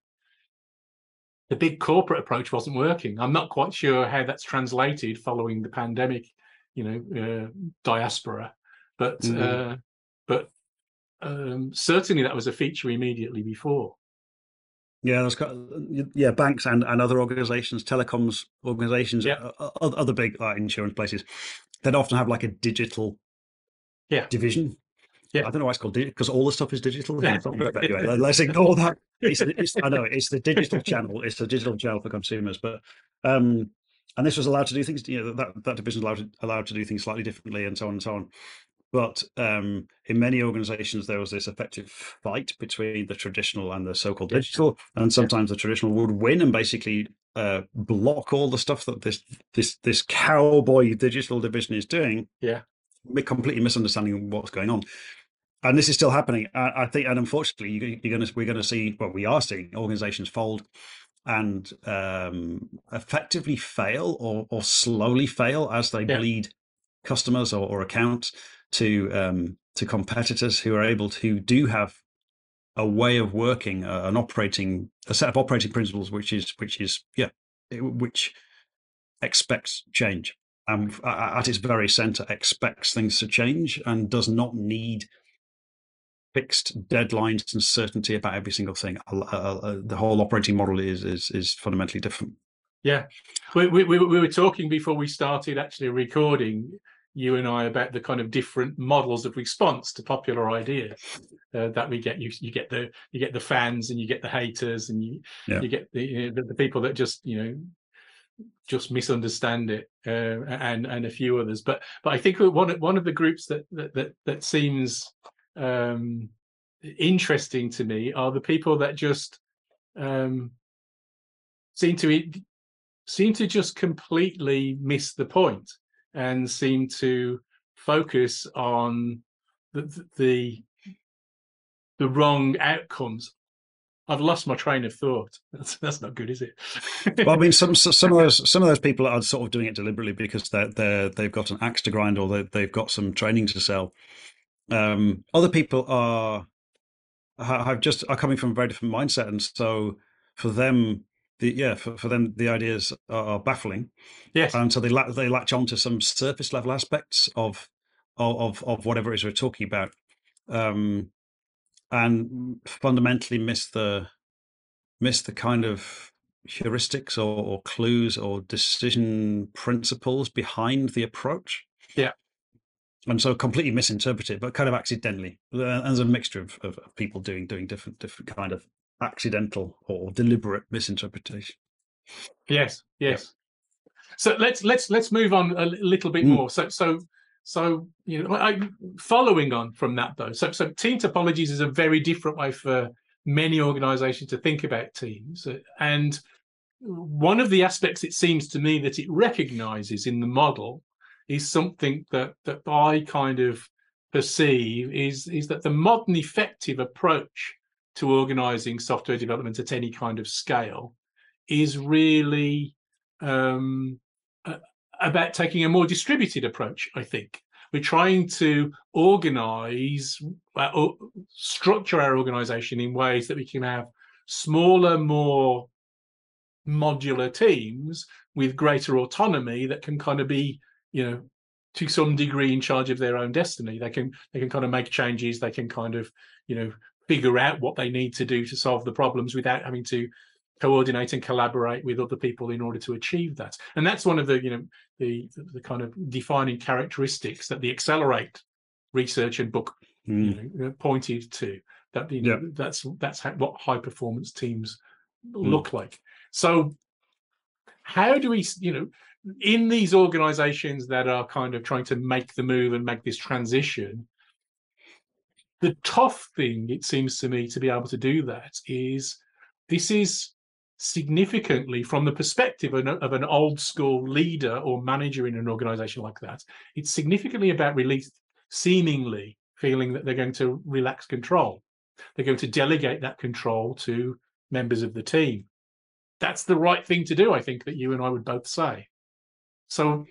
the big corporate approach wasn't working. I'm not quite sure how that's translated following the pandemic you know uh, diaspora but mm-hmm. uh, but um, certainly that was a feature immediately before yeah, there's got, yeah, banks and, and other organizations, telecoms organizations, yeah. uh, other big uh, insurance places, they'd often have like a digital yeah. division. Yeah. I don't know why it's called because all the stuff is digital. Yeah. anyway, let's ignore that. It's, it's, I know it's the digital channel. It's the digital channel for consumers, but um, and this was allowed to do things. You know that that division allowed to, allowed to do things slightly differently, and so on and so on. But um, in many organizations, there was this effective fight between the traditional and the so-called digital, and sometimes the traditional would win and basically uh, block all the stuff that this this this cowboy digital division is doing. Yeah, completely misunderstanding what's going on. And this is still happening. I, I think, and unfortunately, you, you're going to we're going to see. Well, we are seeing organizations fold and um, effectively fail or, or slowly fail as they yeah. bleed customers or, or accounts to um, to competitors who are able to who do have a way of working, uh, an operating a set of operating principles, which is which is yeah, which expects change and at its very center expects things to change and does not need fixed deadlines and certainty about every single thing. The whole operating model is is is fundamentally different. Yeah, we, we we were talking before we started actually recording. You and I about the kind of different models of response to popular ideas uh, that we get. You you get the you get the fans and you get the haters and you yeah. you get the, you know, the, the people that just you know just misunderstand it uh, and and a few others but but i think one one of the groups that that that, that seems um, interesting to me are the people that just um, seem to seem to just completely miss the point and seem to focus on the the, the wrong outcomes. I've lost my train of thought. That's that's not good, is it? well, I mean, some some of those some of those people are sort of doing it deliberately because they're they they've got an axe to grind or they, they've got some training to sell. Um, other people are have just are coming from a very different mindset, and so for them, the yeah for, for them the ideas are, are baffling. Yes, and so they la- they latch on to some surface level aspects of of of whatever it is we're talking about, um, and fundamentally miss the miss the kind of heuristics or, or clues or decision principles behind the approach. Yeah. And so completely misinterpret it, but kind of accidentally. There's a mixture of, of people doing doing different different kind of accidental or deliberate misinterpretation. Yes, yes. So let's let's let's move on a little bit mm. more. So so so you know, I, following on from that though. So so team topologies is a very different way for many organisations to think about teams, and one of the aspects it seems to me that it recognises in the model is something that that I kind of perceive is is that the modern effective approach to organising software development at any kind of scale is really um, about taking a more distributed approach. I think we're trying to organise, uh, structure our organisation in ways that we can have smaller, more modular teams with greater autonomy that can kind of be, you know, to some degree in charge of their own destiny. They can they can kind of make changes. They can kind of, you know, figure out what they need to do to solve the problems without having to coordinate and collaborate with other people in order to achieve that. And that's one of the, you know, the the kind of defining characteristics that the Accelerate research and book mm. you know, pointed to. That you know, yeah. that's that's how, what high performance teams mm. look like. So how do we, you know, in these organizations that are kind of trying to make the move and make this transition, the tough thing, it seems to me, to be able to do that is this is significantly from the perspective of an, old school leader or manager in an organization like that it's significantly about release seemingly feeling that they're going to relax control. They're going to delegate that control to members of the team. That's the right thing to do i think that you and i would both say so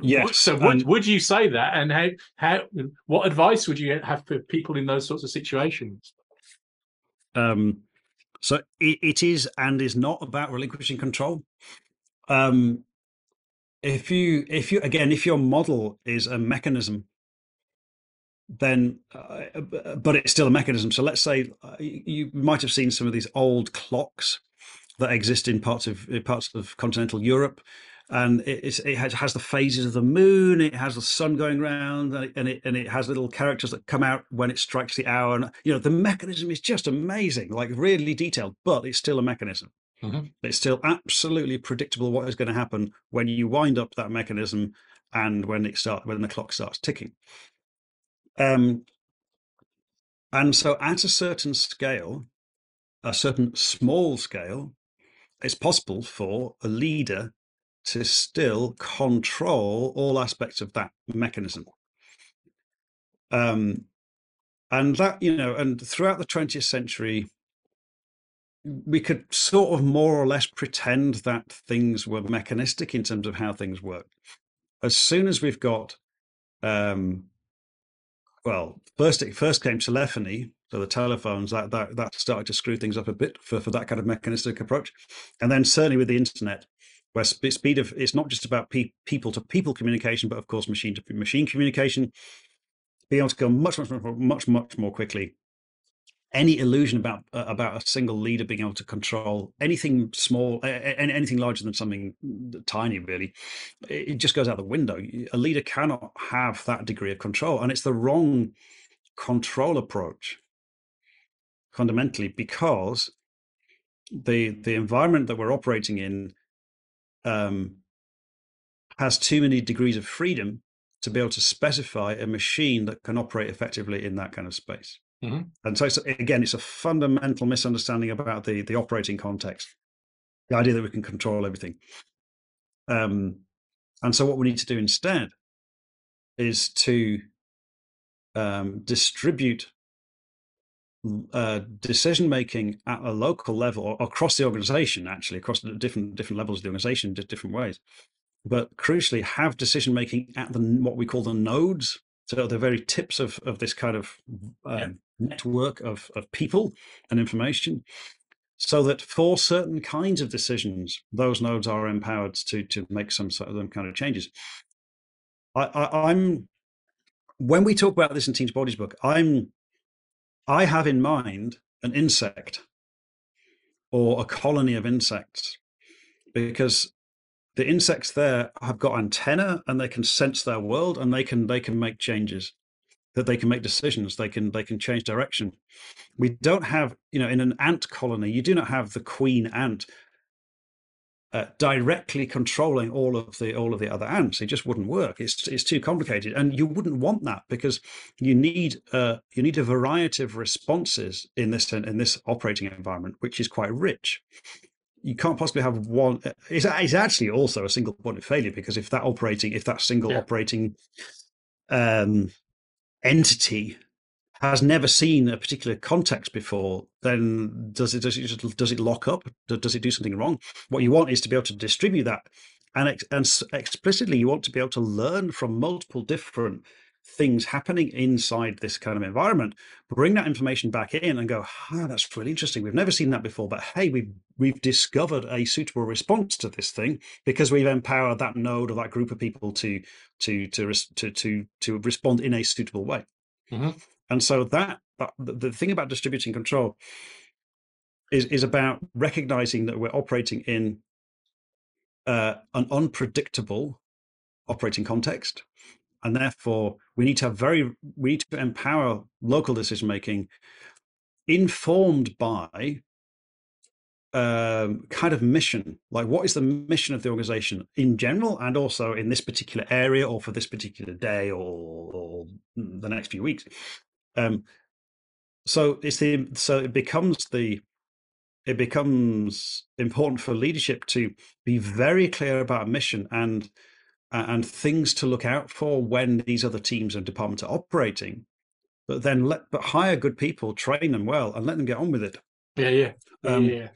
yes so would, would you say that and how how what advice would you have for people in those sorts of situations um so it, it is and is not about relinquishing control. Um, if you, if you, again, if your model is a mechanism, then, uh, but it's still a mechanism. So let's say uh, you might have seen some of these old clocks that exist in parts of parts of continental Europe, and it, it has, has, the phases of the moon. It has the sun going round, and it and it has little characters that come out when it strikes the hour. And you know, the mechanism is just amazing, like really detailed, but it's still a mechanism. Mm-hmm. It's still absolutely predictable what is going to happen when you wind up that mechanism and when it start when the clock starts ticking. Um, and so, at a certain scale, a certain small scale, it's possible for a leader to still control all aspects of that mechanism. Um, and that, you know, and throughout the 20th century, we could sort of more or less pretend that things were mechanistic in terms of how things work. As soon as we've got, um, well, first it first came telephony, so the telephones that that that started to screw things up a bit for for that kind of mechanistic approach, and then certainly with the internet, where speed of it's not just about pe- people to people communication, but of course machine to machine communication, being able to go much much much much more quickly. Any illusion about uh, about a single leader being able to control anything small, uh, anything larger than something tiny, really, it just goes out the window. A leader cannot have that degree of control, and it's the wrong control approach fundamentally because the the environment that we're operating in um, has too many degrees of freedom to be able to specify a machine that can operate effectively in that kind of space. Mm-hmm. And so, it's, again, it's a fundamental misunderstanding about the the operating context, the idea that we can control everything. Um, and so, what we need to do instead is to um, distribute uh, decision making at a local level or across the organization, actually across the different different levels of the organization, in different ways. But crucially, have decision making at the what we call the nodes, so the very tips of of this kind of um, yeah. network of of people and information, so that for certain kinds of decisions, those nodes are empowered to to make some sort of them kind of changes. I, I, I'm when we talk about this in Team Topologies book, I'm I have in mind an insect or a colony of insects because the insects there have got antenna and they can sense their world and they can they can make changes that they can make decisions they can they can change direction. We don't have you know in an ant colony you do not have the queen ant uh, directly controlling all of the all of the other ants. It just wouldn't work. It's it's too complicated, and you wouldn't want that because you need uh, you need a variety of responses in this in this operating environment, which is quite rich. You can't possibly have one. Uh, it's, it's actually also a single point of failure because if that operating if that single yeah. operating um, entity has never seen a particular context before, then does it does it does it lock up? Does it do something wrong? What you want is to be able to distribute that, and ex- and explicitly you want to be able to learn from multiple different things happening inside this kind of environment. Bring that information back in and go, ah, that's really interesting. We've never seen that before, but hey, we've we've discovered a suitable response to this thing because we've empowered that node or that group of people to to to to to, to respond in a suitable way. Mm-hmm. And so that, the thing about distributing control is is about recognizing that we're operating in uh, an unpredictable operating context, and therefore we need to have very we need to empower local decision making informed by um, kind of mission. Like what is the mission of the organization in general and also in this particular area or for this particular day or, or the next few weeks um, so it's the so it becomes the it becomes important for leadership to be very clear about mission and and things to look out for when these other teams and departments are operating but then let but hire good people train them well and let them get on with it yeah yeah yeah, um, yeah.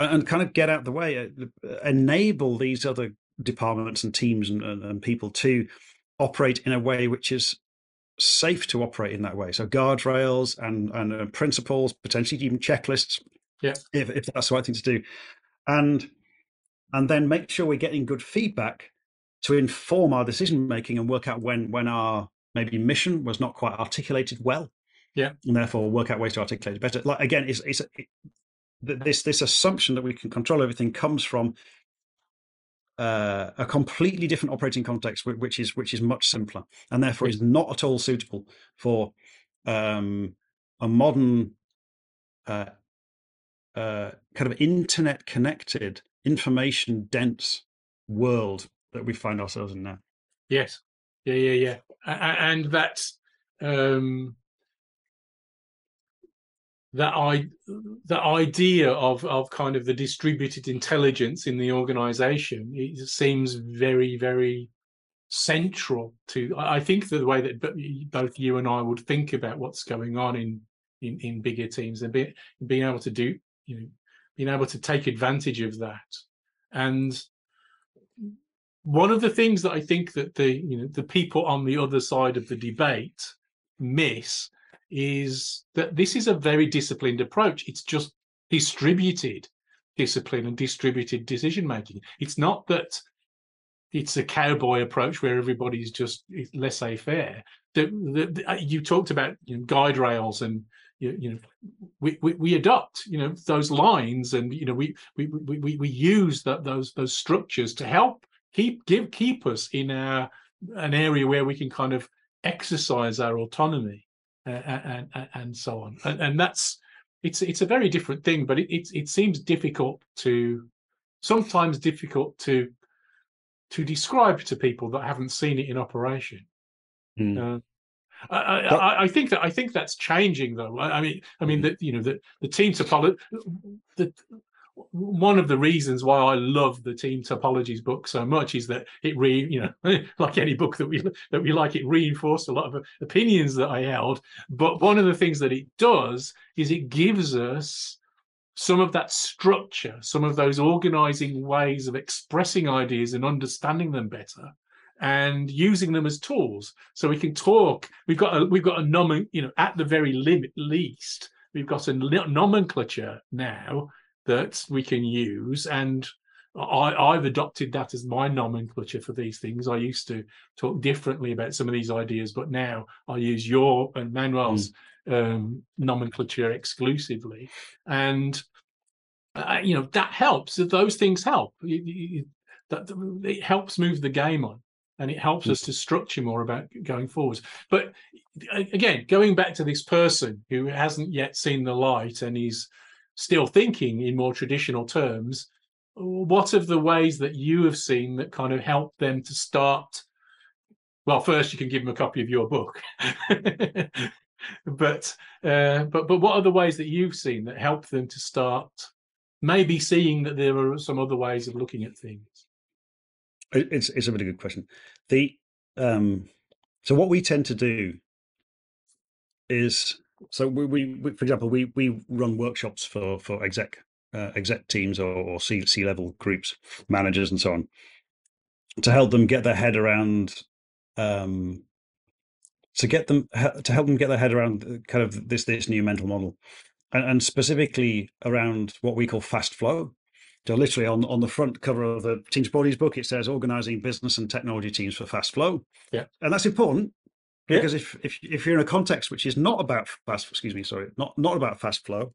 and kind of get out the way uh, enable these other departments and teams and, and people to operate in a way which is safe to operate in that way. So guardrails and and uh, principles, potentially even checklists. Yeah, if if that's the right thing to do, and and then make sure we're getting good feedback to inform our decision making and work out when when our maybe mission was not quite articulated well. Yeah, and therefore work out ways to articulate it better. Like again, it's it's it, this this assumption that we can control everything comes from uh, a completely different operating context, which is which is much simpler, and therefore is not at all suitable for um, a modern uh, uh, kind of internet connected, information dense world that we find ourselves in now. Yes, yeah, yeah, yeah, and that's um, that I the idea of of kind of the distributed intelligence in the organization it seems very very central to I think the way that both you and I would think about what's going on in in, in bigger teams and be, being able to do you know being able to take advantage of that. And one of the things that I think that the you know the people on the other side of the debate miss is that this is a very disciplined approach. It's just distributed discipline and distributed decision making. It's not that it's a cowboy approach where everybody's just laissez faire. Uh, you talked about you know, guide rails and you, you know we, we, we adopt you know those lines and you know we we we, we use that those those structures to help keep give keep us in a an area where we can kind of exercise our autonomy and, and, and so on. And, and, that's it's it's a very different thing, but it, it it seems difficult to sometimes difficult to to describe to people that haven't seen it in operation. Mm. Uh, I, I, I, think that I think that's changing though. I, I mean, I mean hmm. that you know the the team topology, the one of the reasons why I love the team topologies book so much is that it re you know like any book that we that we like it reinforced a lot of opinions that I held. But one of the things that it does is it gives us some of that structure some of those organizing ways of expressing ideas and understanding them better and using them as tools. So we can talk we've got a we've got a nomen you know at the very limit least we've got a nomenclature now that we can use and I, have adopted that as my nomenclature for these things. I used to talk differently about some of these ideas, but now I use your and Manuel's mm. um, nomenclature exclusively, and uh, you know that helps. Those things help. It, it, that it helps move the game on, and it helps mm. us to structure more about going forwards. But again, going back to this person who hasn't yet seen the light and is still thinking in more traditional terms what are the ways that you have seen that kind of help them to start well first you can give them a copy of your book but uh, but but what are the ways that you've seen that help them to start maybe seeing that there are some other ways of looking at things? It's it's a really good question. The um so what we tend to do is so we, we, we for example we we run workshops for for exec uh, exec teams or, or C C level groups, managers, and so on, to help them get their head around. Um, to get them to help them get their head around kind of this this new mental model, and, and specifically around what we call fast flow. So literally on, on the front cover of the Team Topologies book, it says organizing business and technology teams for fast flow. Yeah. And that's important because yeah. if, if if you're in a context which is not about fast, excuse me, sorry, not not about fast flow,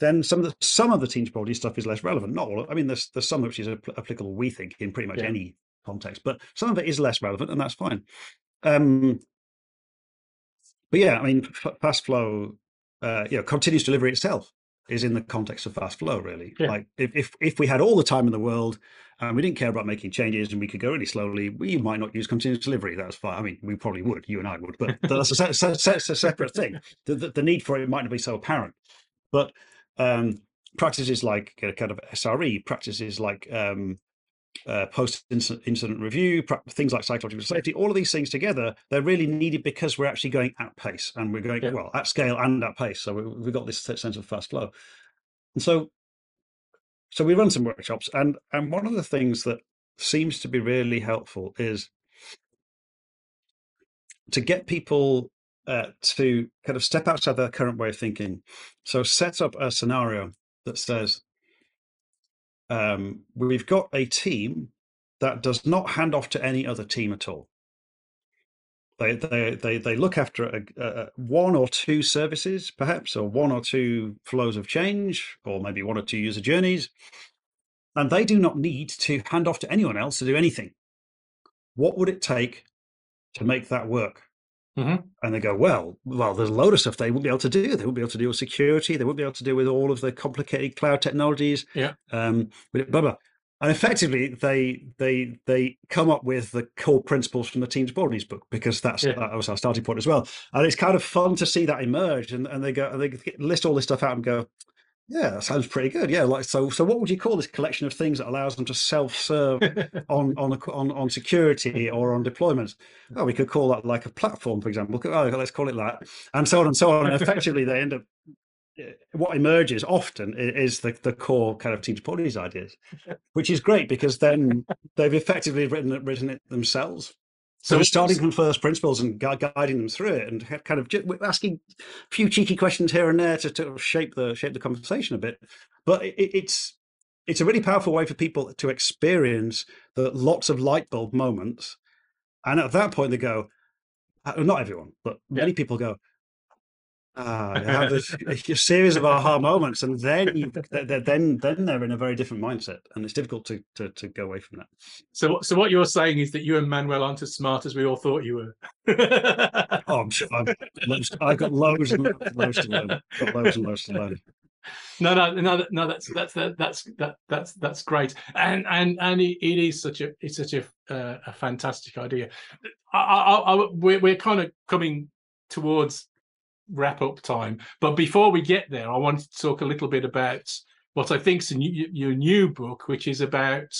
then some of the some of the Team Topologies stuff is less relevant. Not all. I mean, there's there's some which is applicable, we think, in pretty much yeah. any context, but some of it is less relevant, and that's fine. Um, but yeah, I mean, fast flow, uh, you know, continuous delivery itself is in the context of fast flow, really. Yeah. Like if, if if we had all the time in the world and we didn't care about making changes and we could go really slowly, we might not use continuous delivery. That's fine. I mean, we probably would, you and I would, but that's a, that's a separate thing. The, the, the, need for it might not be so apparent. But um, practices like kind of SRE, practices like um, uh, post incident review, things like psychological safety, all of these things together, they're really needed because we're actually going at pace and we're going, yeah. well, at scale and at pace. So we, have got this sense of fast flow. And so, so we run some workshops and, and one of the things that seems to be really helpful is to get people uh, to kind of step outside their current way of thinking. So set up a scenario that says um, we've got a team that does not hand off to any other team at all. They they they they look after a, a, one or two services, perhaps, or one or two flows of change, or maybe one or two user journeys, and they do not need to hand off to anyone else to do anything. What would it take to make that work? Mm-hmm. And they go, well, well, there's a load of stuff they won't be able to do. They won't be able to deal with security. They won't be able to deal with all of the complicated cloud technologies. Yeah. Um, blah, blah. And effectively, they they they come up with the core principles from the Team Topologies book because that's yeah. that was our starting point as well. And it's kind of fun to see that emerge. And, and they go, and they list all this stuff out and go, yeah, that sounds pretty good. Yeah, like so. So, what would you call this collection of things that allows them to self-serve on on, on on security or on deployments? Oh, we could call that like a platform, for example. Oh, let's call it that, and so on and so on. And effectively, they end up. Eh, what emerges often is the, the core kind of Topologies ideas, which is great because then they've effectively written it, written it themselves. So we're starting from first principles and guiding them through it, and kind of asking a few cheeky questions here and there to, to shape the shape the conversation a bit. But it, it's it's a really powerful way for people to experience the lots of light bulb moments, and at that point they go, uh, not everyone, but yeah. many people go, Ah, have this, a series of aha moments, and then you, then then they're in a very different mindset, and it's difficult to, to to go away from that. So, so what you're saying is that you and Manuel aren't as smart as we all thought you were. oh, I'm sure. I've, I've got loads and loads to learn. Got loads and loads to learn. No, no, no, no. That's that's that's that that's that's great, and and and it, it is such a it's such a uh, a fantastic idea. I, I, I, we're we're kind of coming towards wrap up time. But before we get there, I wanted to talk a little bit about what I think is new, your new book, which is about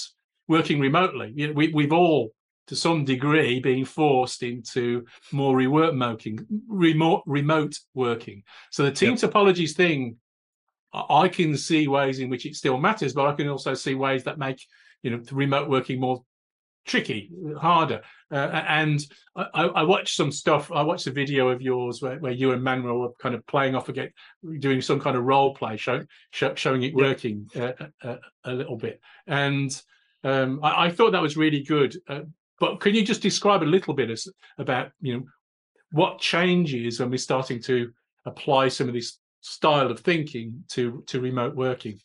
working remotely. You know, we, we've all, to some degree, been forced into more remote remote remote working. So the team yep. topologies thing, I can see ways in which it still matters, but I can also see ways that make you know remote working more tricky, harder. Uh, and I, I, watched some stuff. I watched a video of yours where, where you and Manuel were kind of playing off again, doing some kind of role play, show, show, showing it working uh, uh, a little bit. And um, I, I, thought that was really good. Uh, but can you just describe a little bit as, about you know what changes when we're starting to apply some of this style of thinking to to remote working?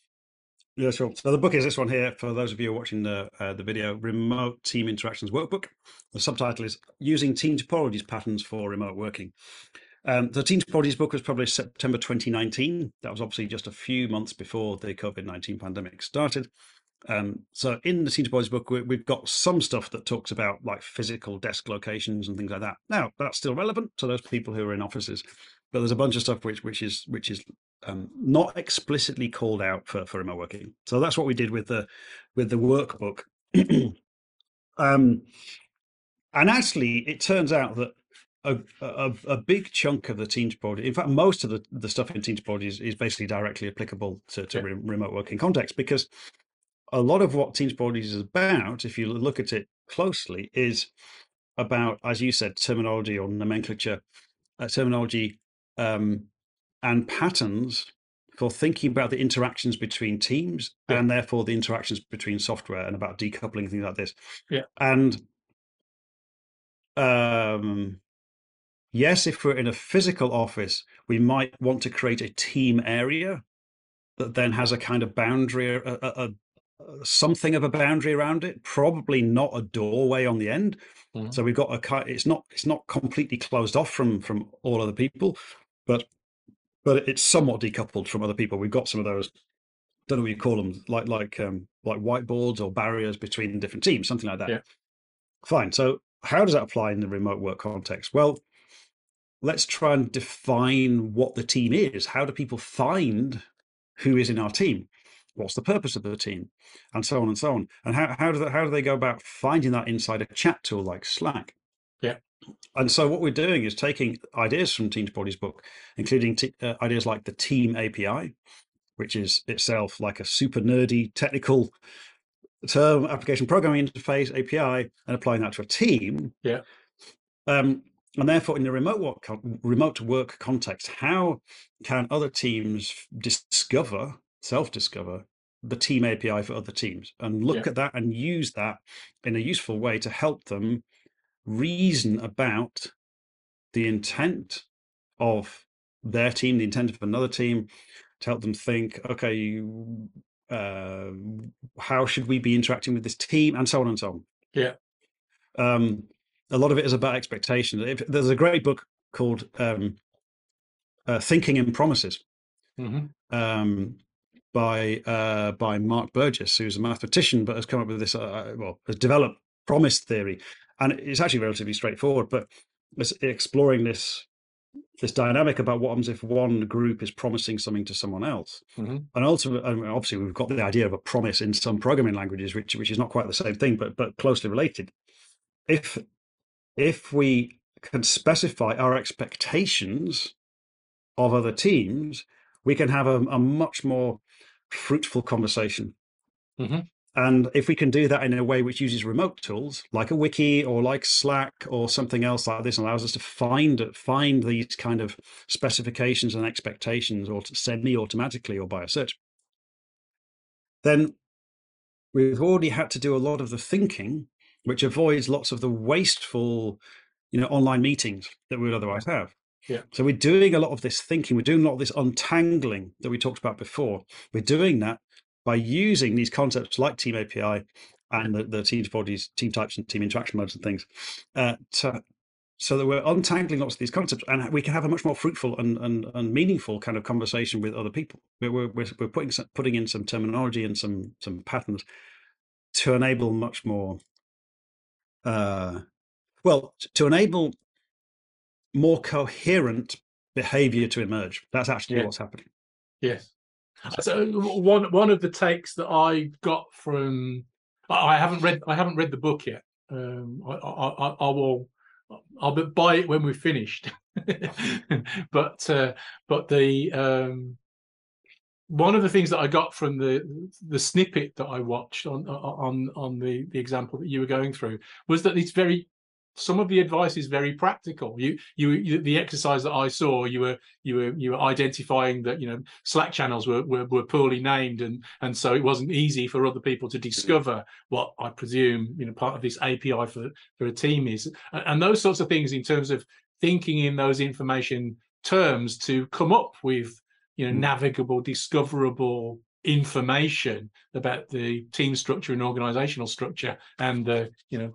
Yeah, sure. So the book is this one here. For those of you watching the uh, the video, Remote Team Interactions Workbook. The subtitle is Using Team Topologies Patterns for Remote Working. Um, the Team Topologies book was published September 2019. That was obviously just a few months before the COVID 19 pandemic started. Um, so in the Team Topologies book, we, we've got some stuff that talks about like physical desk locations and things like that. Now that's still relevant to those people who are in offices, but there's a bunch of stuff which which is which is um, not explicitly called out for, for remote working. So that's what we did with the with the workbook. um, and actually, it turns out that a, a, a, big chunk of the Team Topology, in fact, most of the, the stuff in Team Topology is, is basically directly applicable to, to yeah. re- remote working context because a lot of what Team Topology is about, if you look at it closely, is about, as you said, terminology or nomenclature, uh, terminology um, and patterns for thinking about the interactions between teams yeah. and therefore the interactions between software and about decoupling things like this. Yeah. And um, yes, if we're in a physical office, we might want to create a team area that then has a kind of boundary, a, a, a something of a boundary around it. Probably not a doorway on the end. Mm-hmm. So we've got a. It's not. It's not completely closed off from from all other people, but but it's somewhat decoupled from other people. We've got some of those. Don't know what you call them, like like um, like whiteboards or barriers between different teams, something like that. Yeah. Fine. So how does that apply in the remote work context? Well, let's try and define what the team is. How do people find who is in our team? What's the purpose of the team? And so on and so on. And how, how, do, they, how do they go about finding that inside a chat tool like Slack? And so what we're doing is taking ideas from Team Topology's book, including t- uh, ideas like the Team API, which is itself like a super nerdy technical term application programming interface API, and applying that to a team. Yeah. Um, and therefore, in the remote work remote work context, how can other teams discover, self-discover the team API for other teams, and look yeah. at that and use that in a useful way to help them reason about the intent of their team, the intent of another team, to help them think, okay, uh, how should we be interacting with this team, and so on and so on. Yeah. Um, a lot of it is about expectations. If, there's a great book called um, uh, "Thinking in Promises" mm-hmm. um, by uh, by Mark Burgess, who's a mathematician, but has come up with this. Uh, well, has developed promise theory, and it's actually relatively straightforward. But it's exploring this this dynamic about what happens if one group is promising something to someone else, mm-hmm. and also obviously we've got the idea of a promise in some programming languages, which which is not quite the same thing, but but closely related. If if we can specify our expectations of other teams, we can have a, a much more fruitful conversation. Mm-hmm. And if we can do that in a way which uses remote tools like a wiki or like Slack or something else like this, and allows us to find find these kind of specifications and expectations, or to semi-automatically or by a search, then we've already had to do a lot of the thinking, which avoids lots of the wasteful, you know, online meetings that we would otherwise have. Yeah. So we're doing a lot of this thinking. We're doing a lot of this untangling that we talked about before. We're doing that by using these concepts like Team API and the, the team topologies, team types, and team interaction modes and things, uh, to, so that we're untangling lots of these concepts, and we can have a much more fruitful and, and, and meaningful kind of conversation with other people. We're we're, we're putting some, putting in some terminology and some some patterns to enable much more. Uh, well, to enable more coherent behavior to emerge. That's actually yeah. what's happening. Yes. So one one of the takes that I got from I haven't read I haven't read the book yet. Um, I, I, I, will I'll buy it when we're finished. but uh, but the um, one of the things that I got from the the snippet that I watched on on on the the example that you were going through was that it's very some of the advice is very practical. You, you, you, the exercise that I saw, you were, you were, you were identifying that you know Slack channels were, were were poorly named, and and so it wasn't easy for other people to discover what I presume you know part of this API for for a team is, and and those sorts of things in terms of thinking in those information terms to come up with you know mm. navigable, discoverable information about the team structure and organizational structure and the you know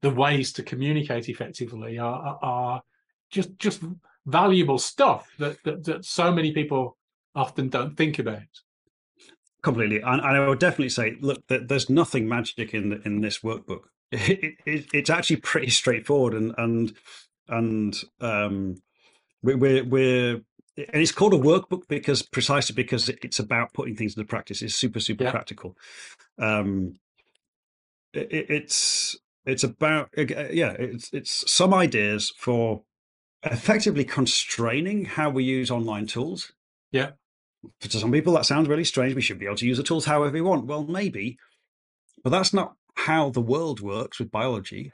the ways to communicate effectively are, are just just valuable stuff that, that, that so many people often don't think about. Completely. And, and i would definitely say look there's nothing magic in the, in this workbook. It, it, it's actually pretty straightforward and and and um we're we're and it's called a workbook because precisely because it's about putting things into practice. It's super super yeah. practical. Um it, it's it's about uh, yeah, it's it's some ideas for effectively constraining how we use online tools. Yeah. For some people, that sounds really strange. We should be able to use the tools however we want. Well, maybe, but that's not how the world works with biology.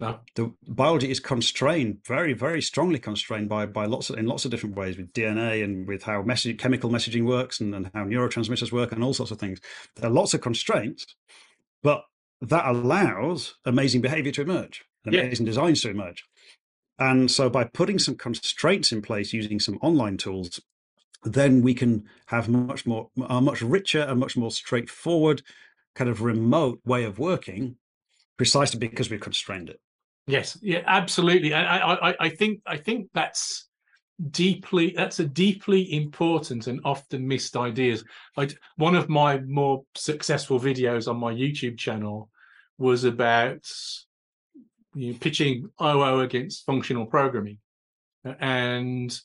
No. The biology is constrained, very, very strongly constrained by by lots of in lots of different ways with DNA and with how message, chemical messaging works and, and how neurotransmitters work and all sorts of things. There are lots of constraints, but that allows amazing behavior to emerge, amazing yeah. designs to emerge. And so by putting some constraints in place using some online tools, then we can have much more, a much richer and much more straightforward kind of remote way of working precisely because we've constrained it. Yes, yeah, absolutely. I, I, I think, I think that's deeply that's a deeply important and often missed ideas I, one of my more successful videos on my youtube channel was about you know, pitching OO against functional programming, and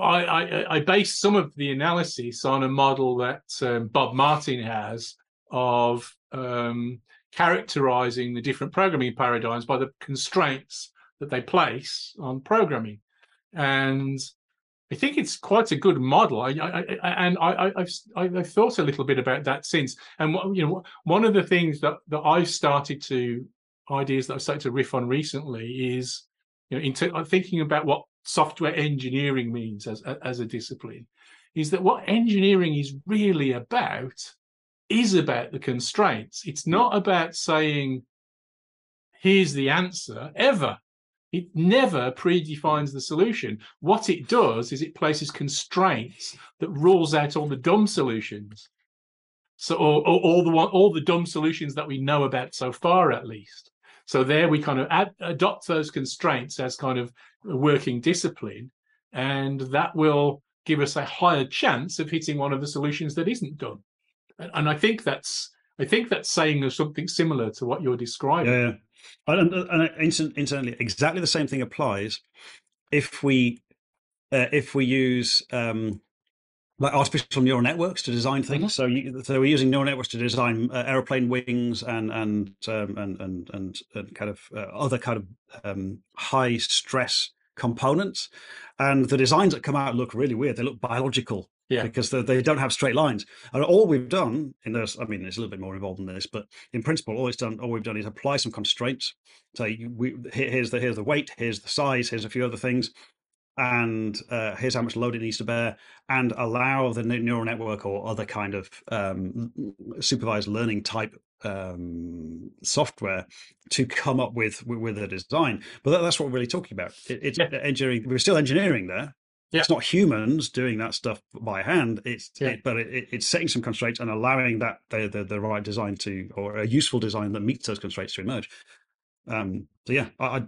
I, I, I based some of the analysis on a model that um, Bob Martin has of um, characterizing the different programming paradigms by the constraints that they place on programming, and I think it's quite a good model. I, I, I and I, have I've thought a little bit about that since. And you know, one of the things that that I've started to ideas that I've started to riff on recently is, you know, uh, thinking about what software engineering means as as a discipline, is that what engineering is really about is about the constraints. It's not about saying, "Here's the answer," ever it never predefines the solution. What it does is it places constraints that rules out all the dumb solutions. So, or, all the all the dumb solutions that we know about so far, at least. So there we kind of add, adopt those constraints as kind of a working discipline, and that will give us a higher chance of hitting one of the solutions that isn't done. And, and I think that's I think that's saying something similar to what you're describing. Yeah, and, and incidentally, exactly the same thing applies if we uh, if we use um, like artificial neural networks to design things. Mm-hmm. So, you, so we're using neural networks to design uh, aeroplane wings and and um, and, and, and and kind of uh, other kind of um, high stress components, and the designs that come out look really weird. They look biological yeah. because they, they don't have straight lines. And all we've done in this, I mean, it's a little bit more involved than this, but in principle, all it's done, all we've done is apply some constraints. Say, we, here's the here's the weight, here's the size, here's a few other things, and uh, here's how much load it needs to bear, and allow the neural network or other kind of um, supervised learning type um, software to come up with with a design. But that, that's what we're really talking about. It, it's yeah. engineering. We're still engineering there, yeah. It's not humans doing that stuff by hand. It's yeah. it, but it, it's setting some constraints and allowing that the, the, the right design to or a useful design that meets those constraints to emerge. Um, so yeah, I, I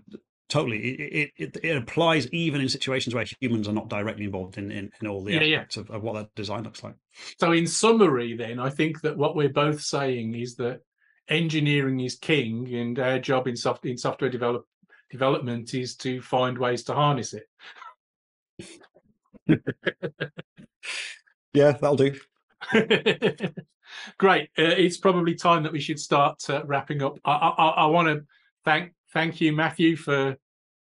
totally it, it, it applies even in situations where humans are not directly involved in in, in all the yeah, aspects yeah. Of, of what that design looks like. So in summary, then I think that what we're both saying is that engineering is king, and our job in soft in software develop, development is to find ways to harness it. Yeah, that'll do. Great. Uh, it's probably time that we should start uh, wrapping up. I, I, I want to thank thank you, Matthew, for,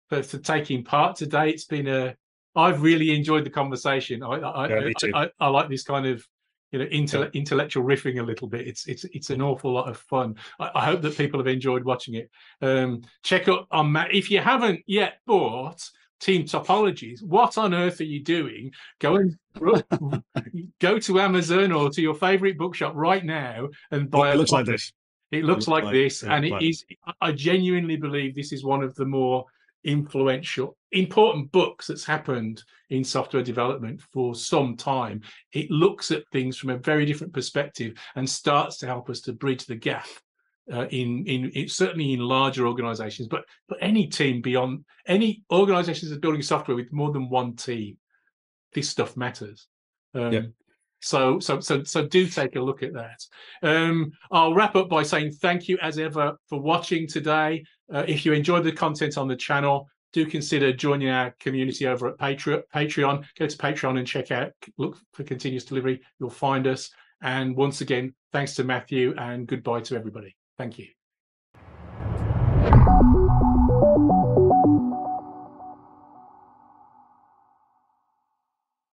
for, for taking part today. It's been a I've really enjoyed the conversation. I I, Yeah, I. I, like this kind of you know intell- intellectual riffing a little bit. It's it's it's an awful lot of fun. I, I hope that people have enjoyed watching it. Um, check out on Matt if you haven't yet bought Team Topologies. What on earth are you doing? Go and go to Amazon or to your favorite bookshop right now and buy. It a looks like this. It looks looks like, like- this, and it is. I genuinely believe this is one of the more influential, important books that's happened in software development for some time. It looks at things from a very different perspective and starts to help us to bridge the gap. Uh, in, in in certainly in larger organizations, but but any team beyond any organizations that are building software with more than one team, this stuff matters. Um, Yeah. So so so so do take a look at that. Um, I'll wrap up by saying thank you as ever for watching today. Uh, if you enjoyed the content on the channel, do consider joining our community over at Patre- Patreon. Go to Patreon and check out, look for continuous delivery. You'll find us. And once again, thanks to Matthew and goodbye to everybody. Thank you.